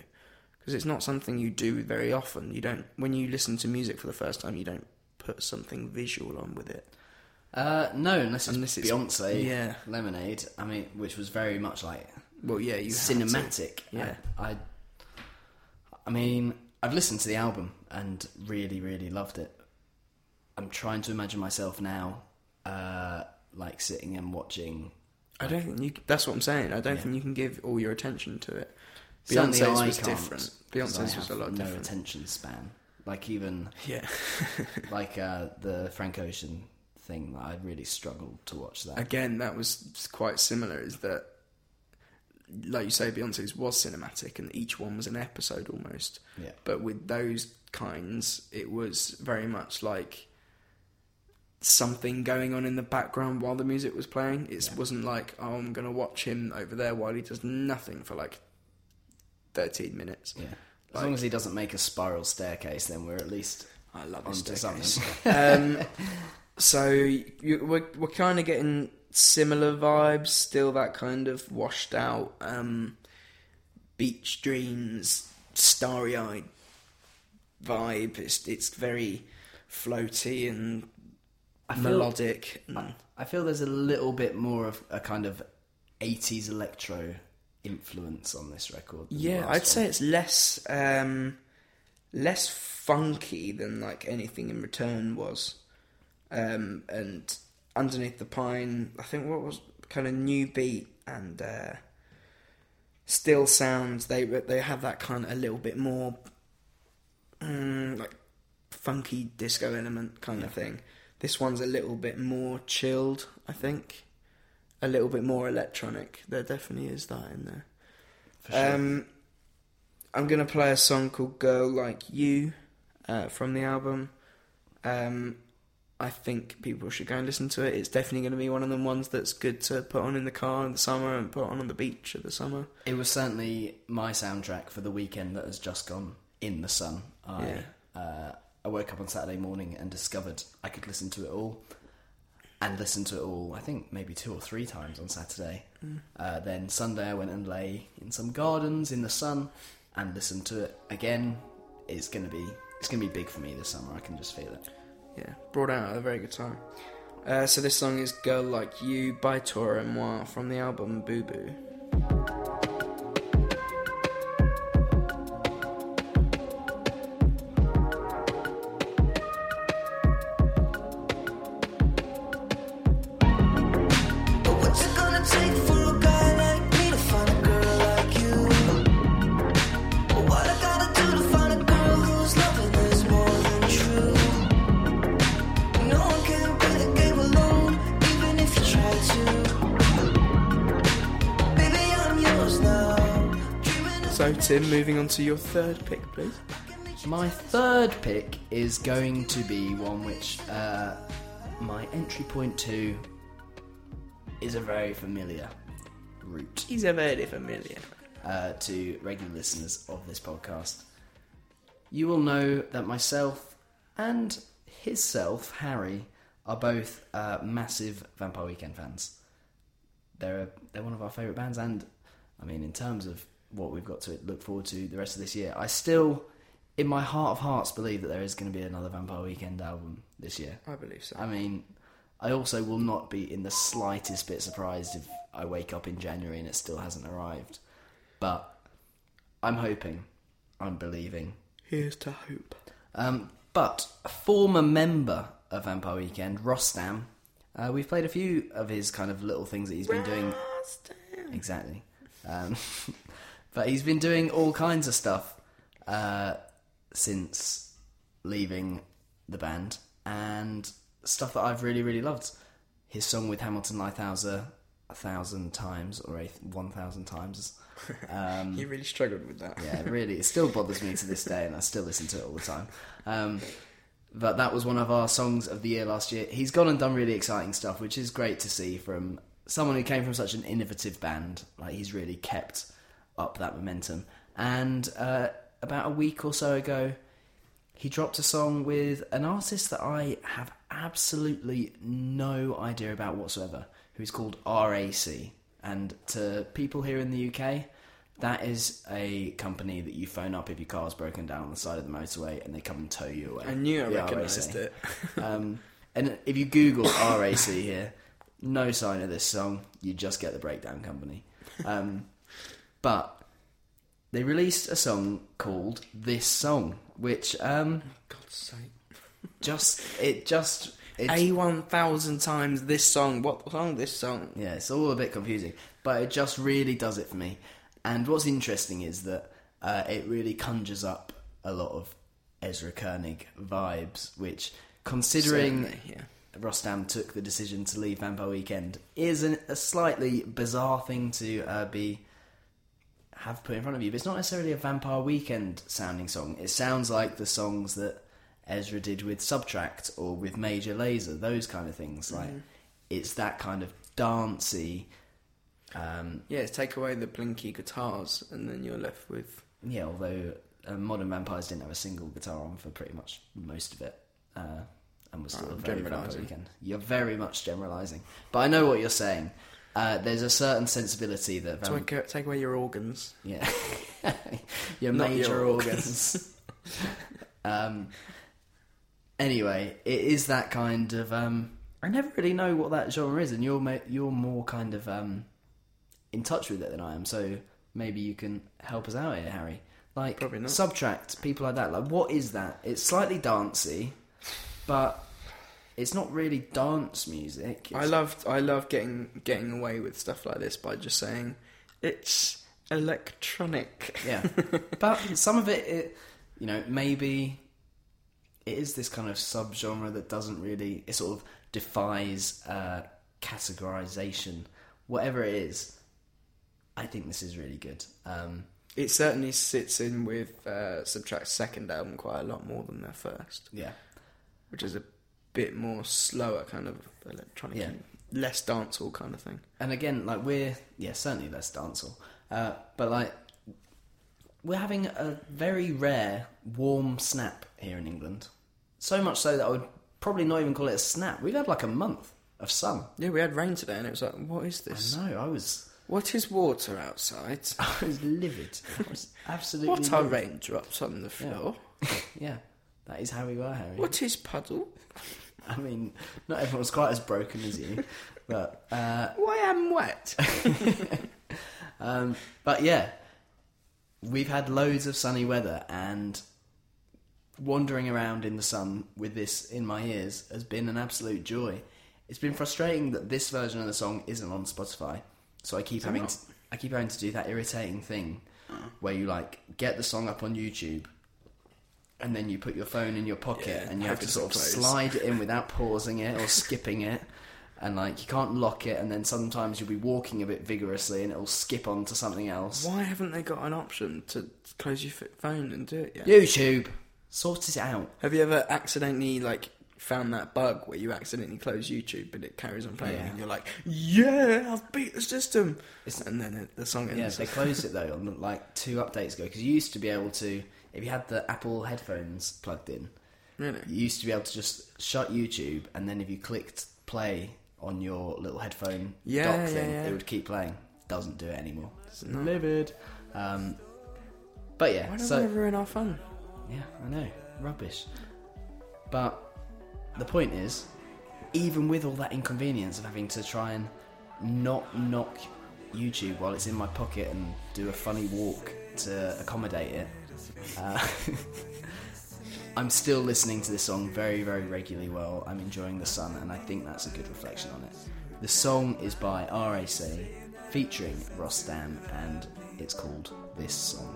because it's not something you do very often. You don't when you listen to music for the first time. You don't put something visual on with it. Uh, no, unless it's Unless it's- Beyonce yeah. Lemonade. I mean, which was very much like Well, yeah, you cinematic. Yeah. I, I, I mean, I've listened to the album and really, really loved it. I'm trying to imagine myself now, uh, like sitting and watching. I don't think you. That's what I'm saying. I don't Yeah. think you can give all your attention to it. Certainly Beyonce's was different. Beyonce's was a lot no different. attention span. Like even Yeah. like uh, the Frank Ocean thing, I really struggled to watch that. Again, that was quite similar. Is that, like you say, Beyonce's was cinematic, and each one was an episode almost. Yeah. But with those kinds, it was very much like something going on in the background while the music was playing. It wasn't like, oh, I'm going to watch him over there while he does nothing for like 13 minutes. Yeah. As Like- long as he doesn't make a spiral staircase, then we're at least I love onto something. um, so you, we're we're kind of getting similar vibes. Still that kind of washed out um, beach dreams, starry eyed vibe. It's it's very floaty and I feel, melodic. and- I feel there's a little bit more of a kind of 80s electro influence on this record. Yeah, I'd say it's less um, less funky than like anything in return was. Um, and underneath the pine, I think what was kind of new beat and uh, still sounds. They they have that kind of a little bit more mm, like funky disco element kind of thing. This one's a little bit more chilled, I think. A little bit more electronic. There definitely is that in there. For sure. Um, I'm gonna play a song called "Girl Like You" uh, from the album. Um, I think people should go and listen to it. It's definitely going to be one of the ones that's good to put on in the car in the summer and put on on the beach in the summer. It was certainly my soundtrack for the weekend that has just gone in the sun. I, uh, I woke up on Saturday morning and discovered I could listen to it all. And listen to it all, I think maybe two or three times on Saturday. Uh, then Sunday I went and lay in some gardens in the sun and listened to it again. It's gonna be it's gonna be big for me this summer. I can just feel it. Yeah, brought out at a very good time. Uh, so this song is "Girl Like You" by Toro y Moi from the album Boo Boo. Tim, moving on to your third pick, please. My third pick is going to be one which uh, my entry point to is a very familiar route He's a very familiar. uh, to regular listeners of this podcast. You will know that myself and his self, Harry, are both uh, massive Vampire Weekend fans. They're they're one of our favourite bands, and I mean, in terms of what we've got to look forward to the rest of this year, I still, in my heart of hearts, believe that there is going to be another Vampire Weekend album this year. I believe so. I mean, I also will not be in the slightest bit surprised if I wake up in January and it still hasn't arrived. But I'm hoping, I'm believing. Here's to hope. Um, but a former member of Vampire Weekend, Rostam, uh, we've played a few of his kind of little things that he's been doing. Exactly. Um, but he's been doing all kinds of stuff uh, since leaving the band, and stuff that I've really, really loved. His song with Hamilton Leithauser a thousand times or a one thousand times. Um, He really struggled with that. yeah, really, it still bothers me to this day, and I still listen to it all the time. Um, but that was one of our songs of the year last year. He's gone and done really exciting stuff, which is great to see from someone who came from such an innovative band. Like he's really kept up that momentum. And uh, about a week or so ago, he dropped a song with an artist that I have absolutely no idea about whatsoever, who's called RAC. And to people here in the UK, that is a company that you phone up if your car's broken down on the side of the motorway and they come and tow you away. I knew I The recognised RAC. it. um, and if you Google RAC here, no sign of this song. You just get the Breakdown Company. Um, but they released a song called "This Song," which um, God's sake. just it just it, A one thousand times this song. What song? This song. yeah, it's all a bit confusing, but it just really does it for me. And what's interesting is that uh, it really conjures up a lot of Ezra Koenig vibes, which, considering Certainly, yeah. Rostam took the decision to leave Vampire Weekend, is an, a slightly bizarre thing to uh, be have put in front of you. But it's not necessarily a Vampire Weekend sounding song. It sounds like the songs that Ezra did with SBTRKT or with Major Lazer, those kind of things. Like it's that kind of dancey. Um, Yeah, take away the blinky guitars, and then you're left with. yeah, although uh, Modern Vampires didn't have a single guitar on for pretty much most of it, uh, and was still a very. Weekend. You're very much generalising, but I know what you're saying. Uh, there's a certain sensibility that Take, take away your organs. Yeah. your Not major your organs. um, anyway, it is that kind of um, I never really know what that genre is, and you're ma- you're more kind of um, in touch with it than I am. So maybe you can help us out here, Harry. Like Probably not. SBTRKT people like that. Like what is that? It's slightly dancey, but it's not really dance music. I loved I love getting getting away with stuff like this by just saying it's electronic. Yeah, but some of it, it, you know, maybe it is this kind of subgenre that doesn't really, it sort of defies uh, categorization. Whatever it is, I think this is really good. Um, It certainly sits in with uh, SBTRKT's second album quite a lot more than their first, yeah, which is a bit more slower kind of electronic, Yeah. less dancehall kind of thing. and again, like we're yeah, certainly less dancehall, uh, but like we're having a very rare warm snap here in England. So much so that I would probably not even call it a snap. We've had like a month of sun. Yeah, we had rain today, and it was like, what is this? I know. I was What is water outside? I was livid. I was absolutely. What are raindrops on the floor? Yeah, that is how we were, Harry. What is puddle? I mean, not everyone's quite as broken as you, but uh, Why am wet? um, but yeah, we've had loads of sunny weather, and wandering around in the sun with this in my ears has been an absolute joy. It's been frustrating that this version of the song isn't on Spotify, so I keep having to, I keep having to do that irritating thing where you like get the song up on YouTube. And then you put your phone in your pocket, Yeah, and you have to sort of plays. slide it in without pausing it or skipping it, and like you can't lock it. And then sometimes you'll be walking a bit vigorously, and it'll skip on to something else. Why haven't they got an option to close your phone and do it yet? YouTube, sort it out. Have you ever accidentally like found that bug where you accidentally close YouTube but it carries on playing Yeah. and you're like, yeah, I've beat the system, and then it, the song ends. Yeah, they closed it though on like two updates ago because you used to be able to, if you had the Apple headphones plugged in, really? you used to be able to just shut YouTube and then if you clicked play on your little headphone Yeah, dock yeah, thing, yeah. it would keep playing. Doesn't do it anymore. not. Livid. Um, but yeah, Why don't so they ruin our fun? yeah, I know, rubbish. But the point is, even with all that inconvenience of having to try and not knock YouTube while it's in my pocket and do a funny walk to accommodate it, uh, I'm still listening to this song very, very regularly Well, I'm enjoying the sun, and I think that's a good reflection on it. The song is by RAC featuring Rostam, and it's called This Song.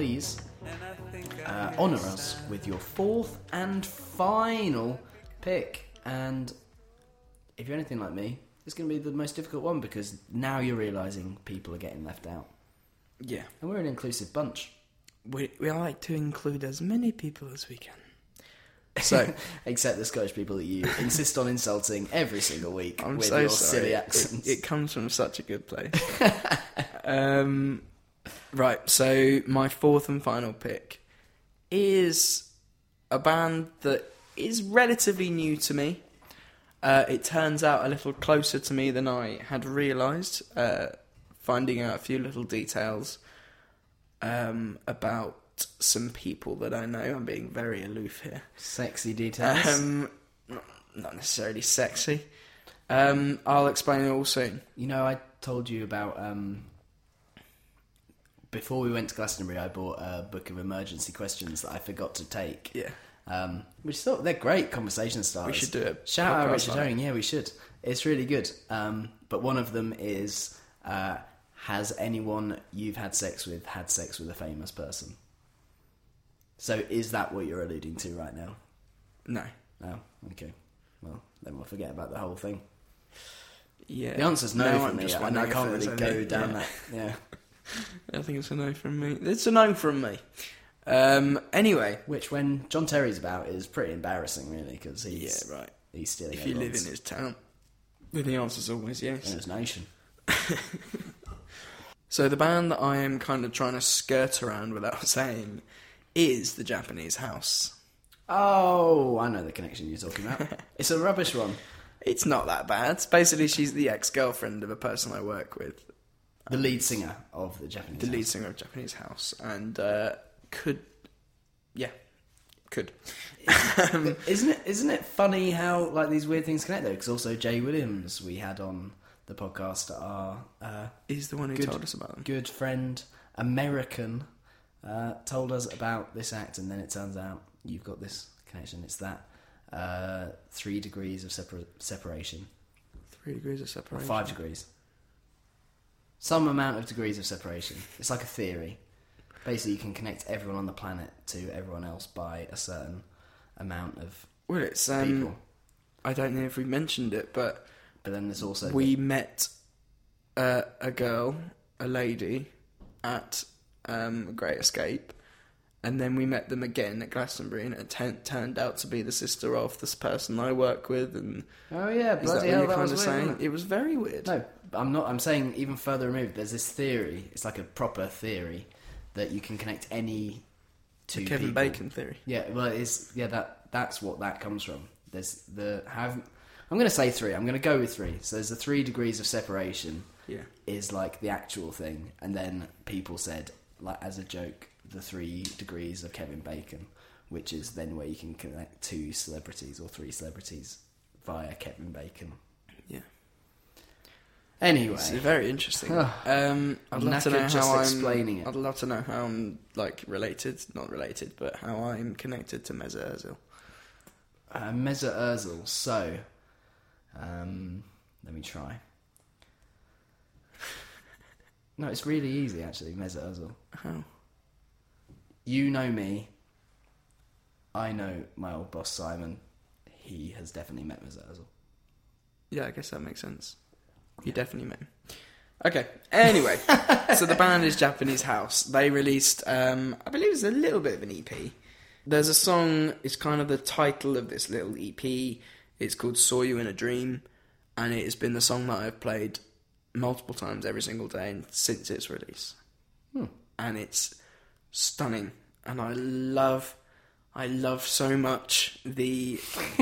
Please uh, honour us with your fourth and final pick. And if you're anything like me, it's going to be the most difficult one because now you're realising people are getting left out, Yeah, and we're an inclusive bunch. we we like to include as many people as we can. So Except the Scottish people that you insist on insulting every single week I'm with so your sorry. silly It- accents. It, comes from such a good place. um, right, so my fourth and final pick is a band that is relatively new to me. Uh, it turns out a little closer to me than I had realised, uh, finding out a few little details um, about some people that I know. I'm being very aloof here. Sexy details. Um, not, necessarily sexy. Um, I'll explain it all soon. You know, I told you about um, before we went to Glastonbury. I bought a book of emergency questions that I forgot to take. Yeah. Um, which thought they're great conversation starters. We should do it. Shout out Richard on. Herring. Yeah, we should. It's really good. Um, but one of them is: uh, Has anyone you've had sex with had sex with a famous person? So, is that what you're alluding to right now? No. No. Okay. Well, then we'll forget about the whole thing. Yeah. The answer's no Now for me, and I can't really go down yeah. that. Yeah. I think it's a no from me. It's a no from me. Um, anyway, Which, when John Terry's about, is pretty embarrassing, really, because he's yeah, right. he's stealing. If you live everyone's- in his town, then the answer's always in yes. his nation. So the band that I am kind of trying to skirt around without saying is the Japanese House. Oh, I know the connection you're talking about. it's a rubbish one. It's not that bad. Basically, she's the ex-girlfriend of a person I work with, The lead singer of the Japanese. the lead House. singer of Japanese House, and uh, could, yeah, could. Isn't it? Isn't it funny how like these weird things connect though? Because also Jay Williams we had on the podcast, our uh, He's the one who Good. told us about them. good friend American, uh, told us about this act, and then it turns out you've got this connection. It's that uh, three degrees of separa- separation, Three degrees of or separation. five degrees, some amount of degrees of separation. It's like a theory. Basically, you can connect everyone on the planet to everyone else by a certain amount of Well, it's people. um, I don't know if we mentioned it, but But then there's also we met uh, a girl, a lady, at um, Great Escape, and then we met them again at Glastonbury, and it ten- turned out to be the sister of this person I work with. And oh yeah, is that bloody what hell, you're that kind was of weird? It was very weird. No, I'm not. I'm saying even further removed. There's this theory. It's like a proper theory that you can connect any two the Kevin people. Bacon theory. Yeah, well, it's yeah that that's what that comes from. There's the have. I'm going to say three. I'm going to go with three. So there's the three degrees of separation Yeah. is like the actual thing, and then people said like as a joke the three degrees of Kevin Bacon, which is then where you can connect two celebrities or three celebrities via Kevin Bacon. Yeah. Anyway, It's very interesting. um, I'd love to know how just I'm explaining it. I'd love to know how I'm like related, not related, but how I'm connected to Mesut Ozil. Uh, Mesut Ozil. So, um, let me try. No, it's really easy actually. Mesut Ozil. How? You know me. I know my old boss Simon. He has definitely met Mesut Ozil. Yeah, I guess that makes sense. You definitely him. Okay. Anyway, so the band is Japanese House. They released, um, I believe, it's a little bit of an EP. There's a song. It's kind of the title of this little EP. It's called "Saw You in a Dream," and it has been the song that I've played multiple times every single day since its release. And it's stunning, and I love. I love so much the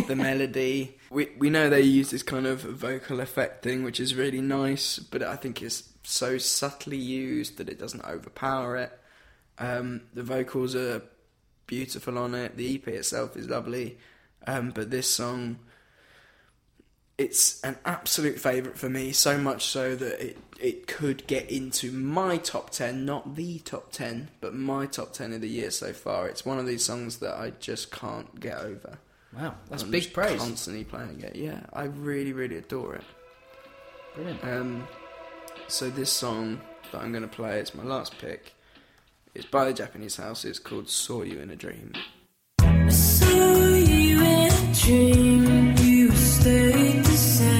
the melody. We we know they use this kind of vocal effect thing, which is really nice, but I think it's so subtly used that it doesn't overpower it. Um, the vocals are beautiful on it. The EP itself is lovely, um, but this song, it's an absolute favourite for me. So much so that it it could get into my top ten, not the top ten, but my top ten of the year so far. It's one of these songs that I just can't get over. Wow, that's I'm big praise. Constantly playing it. Yeah, I really, really adore it. Brilliant. Um, so this song that I'm going to play, it's my last pick. It's by the Japanese House. It's called "Saw You in a Dream." 30 to 7.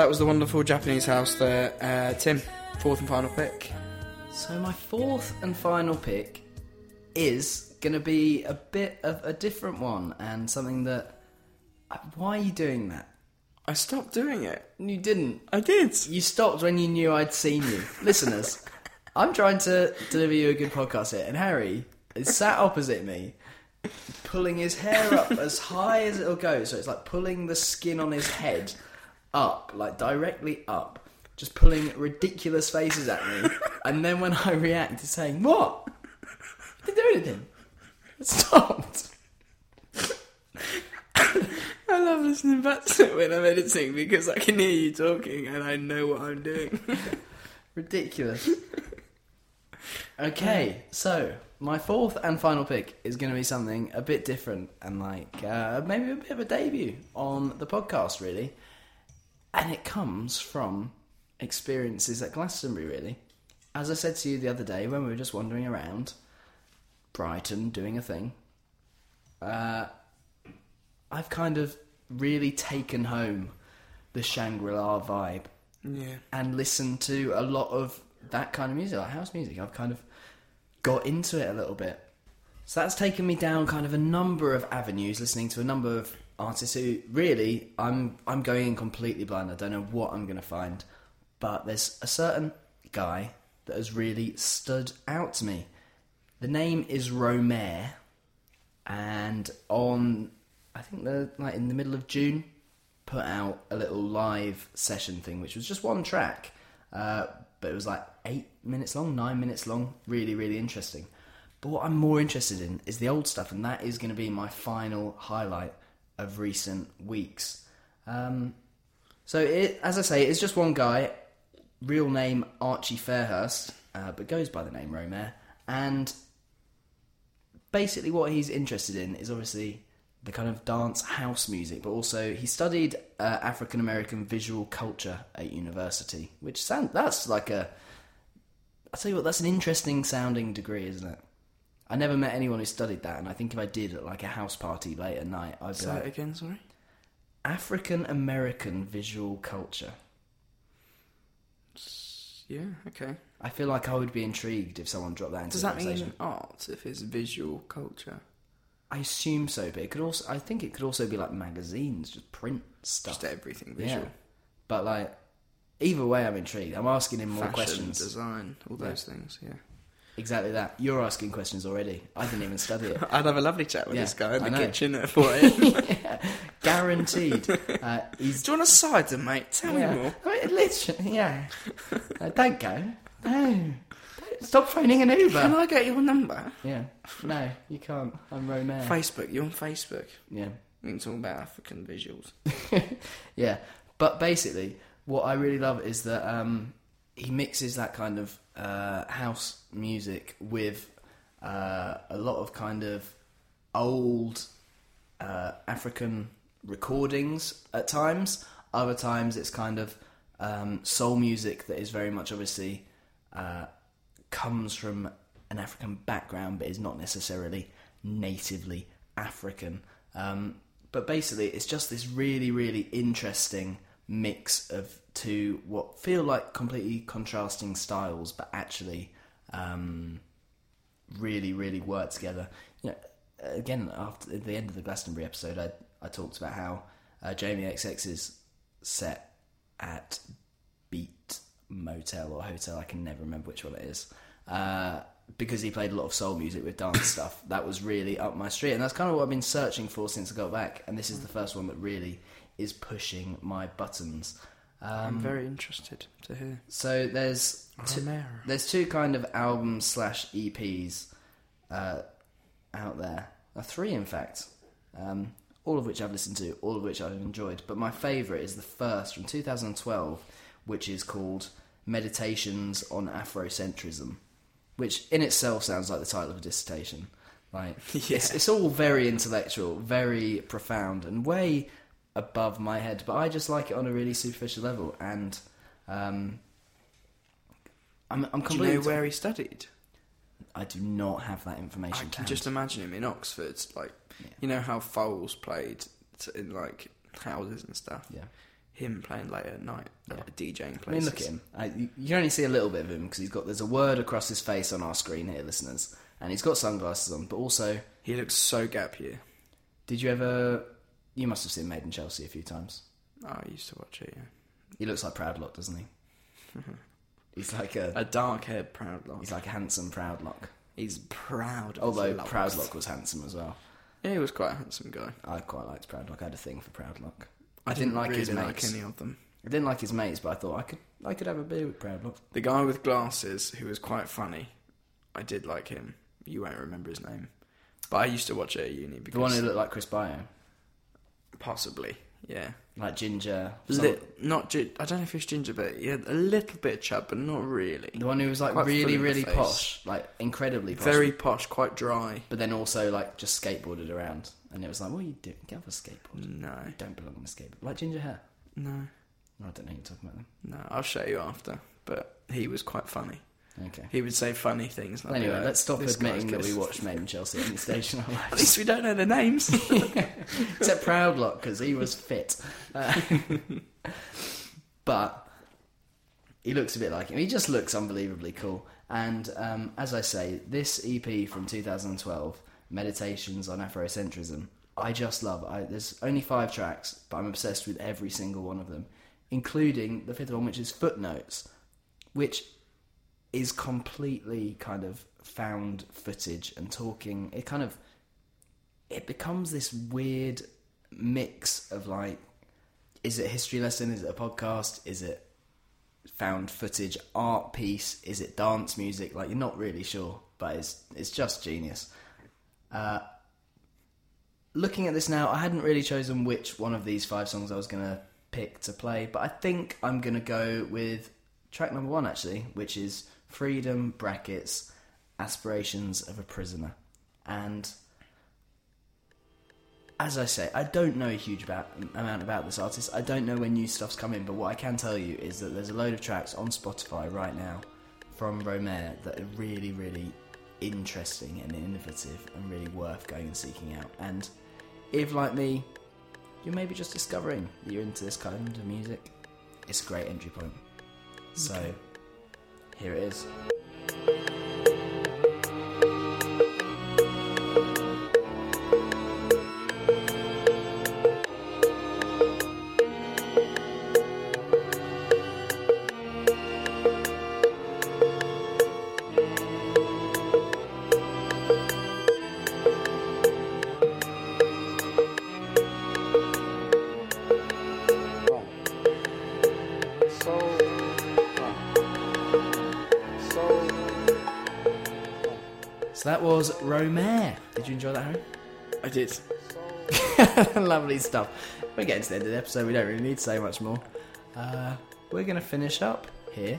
That was the wonderful Japanese House there. Uh, Tim, fourth and final pick. So my fourth and final pick is going to be a bit of a different one and something that. uh, Why are you doing that? I stopped doing it. You didn't. I did. You stopped when you knew I'd seen you. Listeners, I'm trying to deliver you a good podcast here, and Harry is sat opposite me, pulling his hair up as high as it'll go. So it's like pulling the skin on his head up, like directly up, just pulling ridiculous faces at me. And then when I react, he's saying, What? I didn't do anything. It stopped. I love listening back to it when I'm editing because I can hear you talking and I know what I'm doing. Ridiculous. Okay, so my fourth and final pick is going to be something a bit different and like uh, maybe a bit of a debut on the podcast, really. And it comes from experiences at Glastonbury, really. As I said to you the other day when we were just wandering around Brighton doing a thing, uh, I've kind of really taken home the Shangri La vibe Yeah. and listened to a lot of that kind of music, like house music. I've kind of got into it a little bit. So that's taken me down kind of a number of avenues, listening to a number of artists who really I'm I'm going in completely blind. I don't know what I'm gonna find. But there's a certain guy that has really stood out to me. The name is Romare and on I think the like in the middle of June put out a little live session thing, which was just one track, uh, but it was like eight minutes long, nine minutes long. Really, really interesting. But what I'm more interested in is the old stuff, and that is going to be my final highlight of recent weeks. Um, so, it, as I say, it's just one guy, real name Archie Fairhurst, uh, but goes by the name Romare, and basically what he's interested in is obviously the kind of dance house music, but also he studied uh, African American visual culture at university, which sound that's like a. I tell you what, that's an interesting sounding degree, isn't it? I never met anyone who studied that, and I think if I did at like a house party late at night, I'd be Say like it again, sorry. African American visual culture. Yeah, okay. I feel like I would be intrigued if someone dropped that into Does the that conversation. mean art if it's visual culture? I assume so, but it could also. I think it could also be like magazines, just print stuff. Just everything Yeah. visual. But like, either way, I'm intrigued. I'm asking him more Fashion, questions. design, all Yeah. those things, yeah. Exactly that. You're asking questions already. I didn't even study it. I'd have a lovely chat with Yeah, this guy in the kitchen at 4 a.m. yeah, guaranteed. Uh, he's Do you want a cider, mate? Tell yeah. me more. I mean, literally, yeah. Uh, don't go. No. Stop phoning an Uber. Can I get your number? Yeah. No, you can't. I'm Romare. Facebook, you're on Facebook. Yeah. We can talk about African visuals. yeah, but basically, what I really love is that um, he mixes that kind of uh, house music with uh, a lot of kind of old uh, African recordings at times. Other times, it's kind of um, soul music that is very much obviously uh, comes from an African background, but is not necessarily natively African. Um, but basically, it's just this really, really interesting mix of two what feel like completely contrasting styles, but actually um, really, really work together. You know, again, after at the end of the Glastonbury episode, I I talked about how uh, Jamie is set at Beat Motel or Hotel. I can never remember which one it is. Uh, because he played a lot of soul music with dance stuff, that was really up my street, and that's kind of what I've been searching for since I got back. And this is the first one that really is pushing my buttons. I'm Um, very interested to hear. so there's two, there's two kind of albums slash EPs uh, out there. Uh, three, in fact. Um, all of which I've listened to, all of which I've enjoyed. But my favourite is the first from 2012, which is called Meditations on Afrocentrism, which in itself sounds like the title of a dissertation. Like it's, it's all very intellectual, very profound, and way above my head. But I just like it on a really superficial level, and um, I'm, I'm Do completely. you know where he studied? I do not have that I information. to can hand. just imagine him in Oxford, like Yeah. you know how Foals played t- in like houses and stuff. Yeah. Him playing late at night, Yeah. like DJing places. I mean, look at him. I, you, you can only see a little bit of him because he's got there's a word across his face on our screen here, listeners, and he's got sunglasses on. But also, He looks so gap year. did you ever? You must have seen Made in Chelsea a few times. Oh, I used to watch it. Yeah, He looks like Proudlock, doesn't he? he's like a a dark haired Proudlock. he's like a handsome Proudlock. He's proud. Although. Proudlock was handsome as well. yeah, he was quite a handsome guy. I quite liked Proudlock. I had a thing for Proudlock. I, I didn't like really his like mates. any of them. I didn't like his mates, but I thought I could I could have a beer with Proudlock. The guy with glasses who was quite funny, I did like him. You won't remember his name, but I used to watch it at uni because The one who looked like Chris Bio. Possibly, Yeah. like ginger. Li- not gi- I don't know if it's ginger, but had a little bit of chub, but not really. the one who was like Quite full really, in the really face. posh, like incredibly posh. Very posh, quite dry. but then also like just skateboarded around, and it was like, what are you doing? Get off a skateboard. No, You don't belong on a skateboard. Like ginger hair. no, No, I don't know who you're talking about Then. no. I'll show you after. But he was quite funny. Okay. He would say funny things. and Anyway, like, let's stop admitting that we watched Men in Chelsea at the station At least we don't know the names. Except Proudlock, because he was fit. Uh, but he looks a bit like him. He just looks unbelievably cool. And um, as I say, this EP from 2012, Meditations on Afrocentrism, I just love. I, there's only five tracks, but I'm obsessed with every single one of them, including the fifth one, which is Footnotes, which is completely kind of found footage and talking. It kind of it becomes this weird mix of like is it history lesson? Is it a podcast? Is it found footage art piece? Is it dance music? Like you're not really sure but it's it's just genius. Uh, looking at this now i hadn't really chosen which one of these five songs i was going to pick to play but i think i'm going to go with track number one actually which is freedom brackets aspirations of a prisoner and as I say, I don't know a huge about, amount about this artist. I don't know when new stuff's coming, but what I can tell you is that there's a load of tracks on Spotify right now from Romare that are really, really interesting and innovative and really worth going and seeking out. And if, like me, you're maybe just discovering that you're into this kind of music, it's a great entry point. So, here it is. I did. Lovely stuff. We're getting to the end of the episode. We don't really need to say much more. Uh, we're going to finish up here.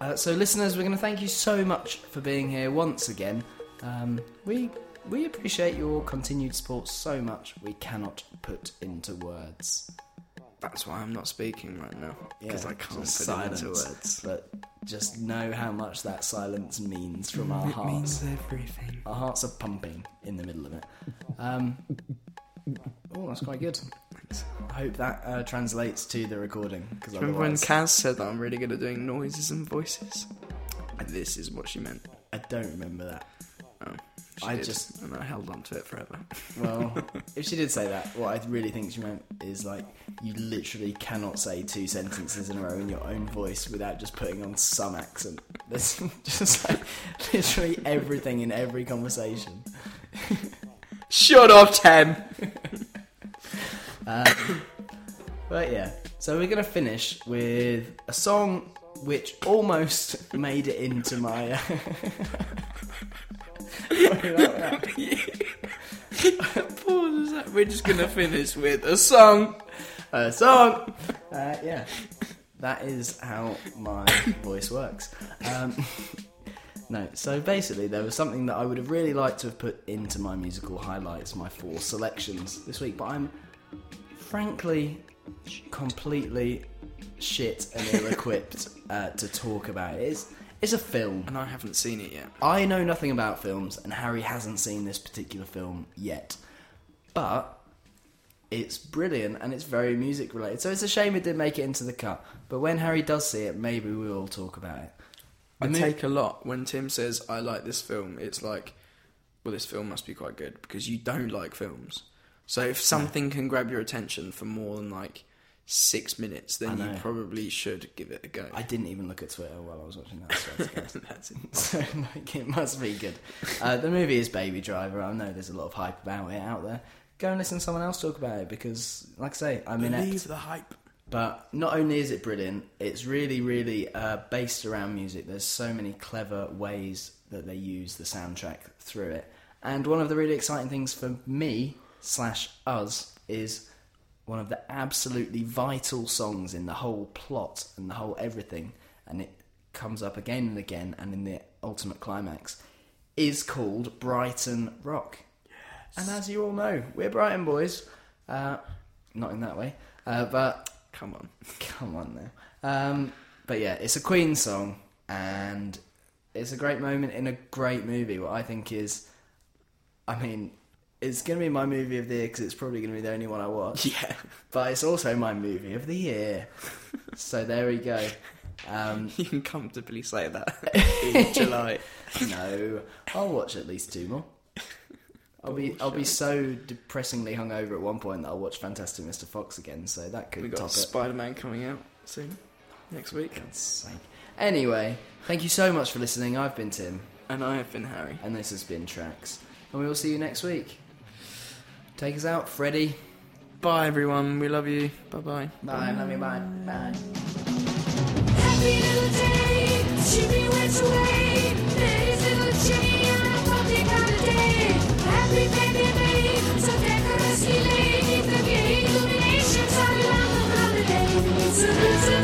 Uh, so, listeners, we're going to thank you so much for being here once again. Um, we we appreciate your continued support so much. We cannot put into words. That's why I'm not speaking right now because I can't put just it into words. But just know how much that silence means from our it hearts. means everything. Our hearts are pumping in the middle of it. Um, oh, that's quite good. I hope that uh, translates to the recording. Because Remember when Kaz said that I'm really good at doing noises and voices? This is what she meant. I don't remember that. Oh, she I did, just- and I held on to it forever. Well, if she did say that, what I really think she meant is like you literally cannot say two sentences in a row in your own voice without just putting on some accent. There's just like literally everything in every conversation. Shut up, Tem. Uh, but yeah, so we're gonna finish with a song which almost made it into my. Uh, That. We're just gonna finish with a song. a song. Uh, yeah, that is how my voice works. Um, no, so basically, there was something that I would have really liked to have put into my musical highlights, my four selections this week, but I'm frankly completely shit and ill-equipped uh, to talk about it. It's, it's a film. And I haven't seen it yet. I know nothing about films, and Harry hasn't seen this particular film yet. But it's brilliant and it's very music related. So it's a shame it didn't make it into the cut. But when Harry does see it, maybe we will talk about it. I The mo- take a lot when Tim says I like this film. It's like, well, this film must be quite good because you don't like films. So if something can grab your attention for more than like six minutes, then you probably should give it a go. I didn't even look at Twitter while I was watching that. So. That's it. so like, it must be good. Uh, the movie is Baby Driver. I know there's a lot of hype about it out there. Go and listen to someone else talk about it because, like I say, I'm inept. Believe the hype. But not only is it brilliant, it's really, really uh, based around music. There's so many clever ways that they use the soundtrack through it. And one of the really exciting things for me slash us is one of the absolutely vital songs in the whole plot and the whole everything, and it comes up again and again, and in the ultimate climax, is called Brighton Rock. And as you all know, we're Brighton boys. Uh, not in that way, uh, but Come on. Come on now. Um, but yeah, it's a Queen song, and it's a great moment in a great movie. What I think is, I mean, it's going to be my movie of the year because it's probably going to be the only one I watch. Yeah. But it's also my movie of the year. so there we go. Um, You can comfortably say that in July. no, I'll watch at least two more. I'll be I'll be so depressingly hungover at one point that I'll watch Fantastic Mr. Fox again. So that could We've got. Spider Man coming out soon. Next week. God's sake. Anyway, thank you so much for listening. I've been Tim. And I have been Harry. and this has been Tracks. And we will see you next week. Take us out, Freddie. Bye, everyone. We love you. Bye-bye. Bye. Love you. Bye. Bye. Happy little day. She be went away. There's little Jenny a. Happy baby So decorously late. The illuminations are the holiday. So, so,